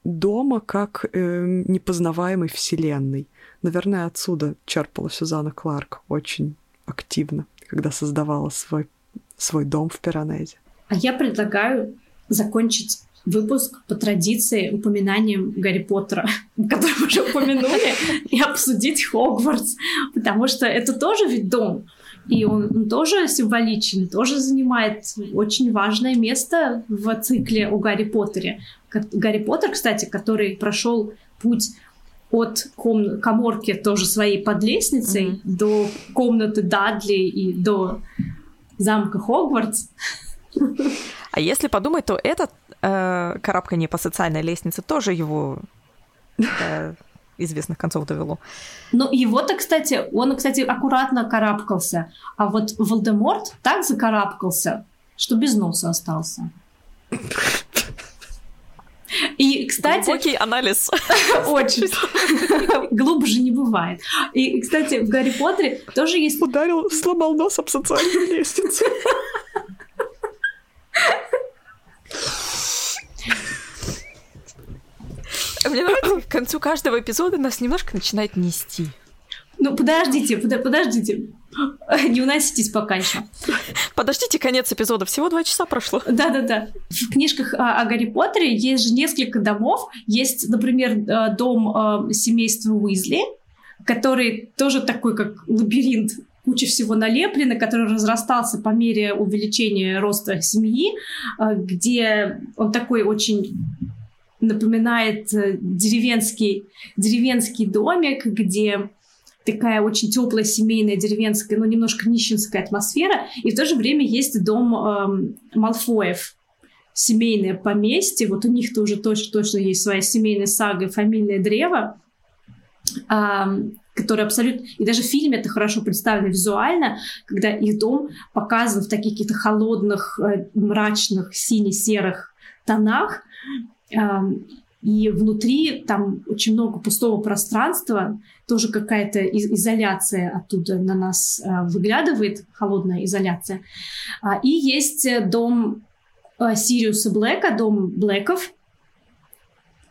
дома как э, непознаваемой вселенной. Наверное, отсюда черпала Сюзанна Кларк очень активно, когда создавала свой, свой дом в Пиранезе. А я предлагаю закончить выпуск по традиции упоминанием Гарри Поттера, который мы уже упомянули, и обсудить Хогвартс, потому что это тоже ведь дом, и он тоже символичен, тоже занимает очень важное место в цикле о Гарри Поттере. Гарри Поттер, кстати, который прошел путь от ком- коморки тоже своей под лестницей mm-hmm. до комнаты Дадли и до замка Хогвартс. А если подумать, то этот э, карабкание по социальной лестнице тоже его до известных концов довело. Ну, его-то, кстати, он, кстати, аккуратно карабкался. А вот Волдеморт так закарабкался, что без носа остался. И, кстати... Глубокий анализ. Очень. Глубже не бывает. И, кстати, в Гарри Поттере тоже есть... Ударил, сломал нос об социальную лестницу. Мне нравится, к концу каждого эпизода нас немножко начинает нести. Ну, подождите, под, подождите. Не уноситесь пока еще. Подождите конец эпизода, всего два часа прошло. Да-да-да. В книжках о, о Гарри Поттере есть же несколько домов. Есть, например, э, дом э, семейства Уизли, который тоже такой, как лабиринт куча всего налеплено, который разрастался по мере увеличения роста семьи, э, где он такой очень напоминает э, деревенский, деревенский домик, где такая очень теплая семейная деревенская, ну немножко нищенская атмосфера, и в то же время есть дом эм, Малфоев, семейное поместье, вот у них тоже точно, точно есть своя семейная сага и фамильное древо, эм, который абсолютно... И даже в фильме это хорошо представлено визуально, когда их дом показан в таких каких-то холодных, э, мрачных, сине-серых тонах, и внутри там очень много пустого пространства, тоже какая-то изоляция оттуда на нас а, выглядывает, холодная изоляция. А, и есть дом а, Сириуса Блэка, дом Блэков,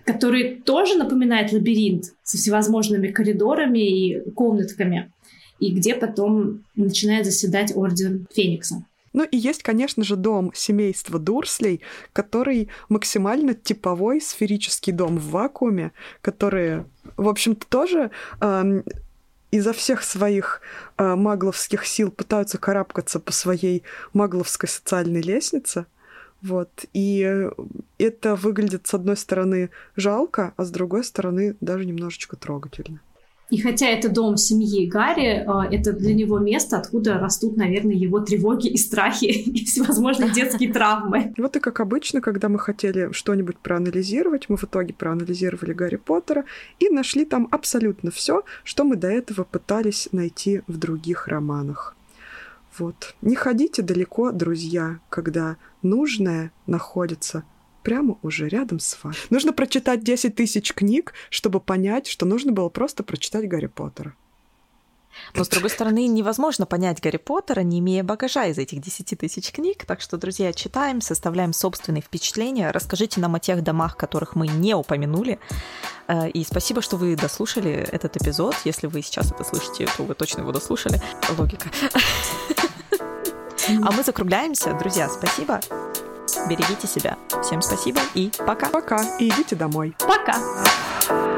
который тоже напоминает лабиринт со всевозможными коридорами и комнатками, и где потом начинает заседать Орден Феникса. Ну и есть, конечно же, дом семейства Дурслей, который максимально типовой сферический дом в вакууме, который, в общем-то, тоже э, изо всех своих э, магловских сил пытаются карабкаться по своей магловской социальной лестнице. Вот. И это выглядит, с одной стороны, жалко, а с другой стороны, даже немножечко трогательно. И хотя это дом семьи Гарри, э, это для него место, откуда растут, наверное, его тревоги и страхи, и всевозможные детские травмы. Вот и как обычно, когда мы хотели что-нибудь проанализировать, мы в итоге проанализировали Гарри Поттера и нашли там абсолютно все, что мы до этого пытались найти в других романах. Вот. Не ходите далеко, друзья, когда нужное находится прямо уже рядом с вами. Нужно прочитать 10 тысяч книг, чтобы понять, что нужно было просто прочитать Гарри Поттера. Но, с другой стороны, невозможно понять Гарри Поттера, не имея багажа из этих 10 тысяч книг. Так что, друзья, читаем, составляем собственные впечатления. Расскажите нам о тех домах, которых мы не упомянули. Э, и спасибо, что вы дослушали этот эпизод. Если вы сейчас это слышите, то вы точно его дослушали. Логика. А мы закругляемся. Друзья, спасибо. Берегите себя. Всем спасибо и пока. Пока. И идите домой. Пока.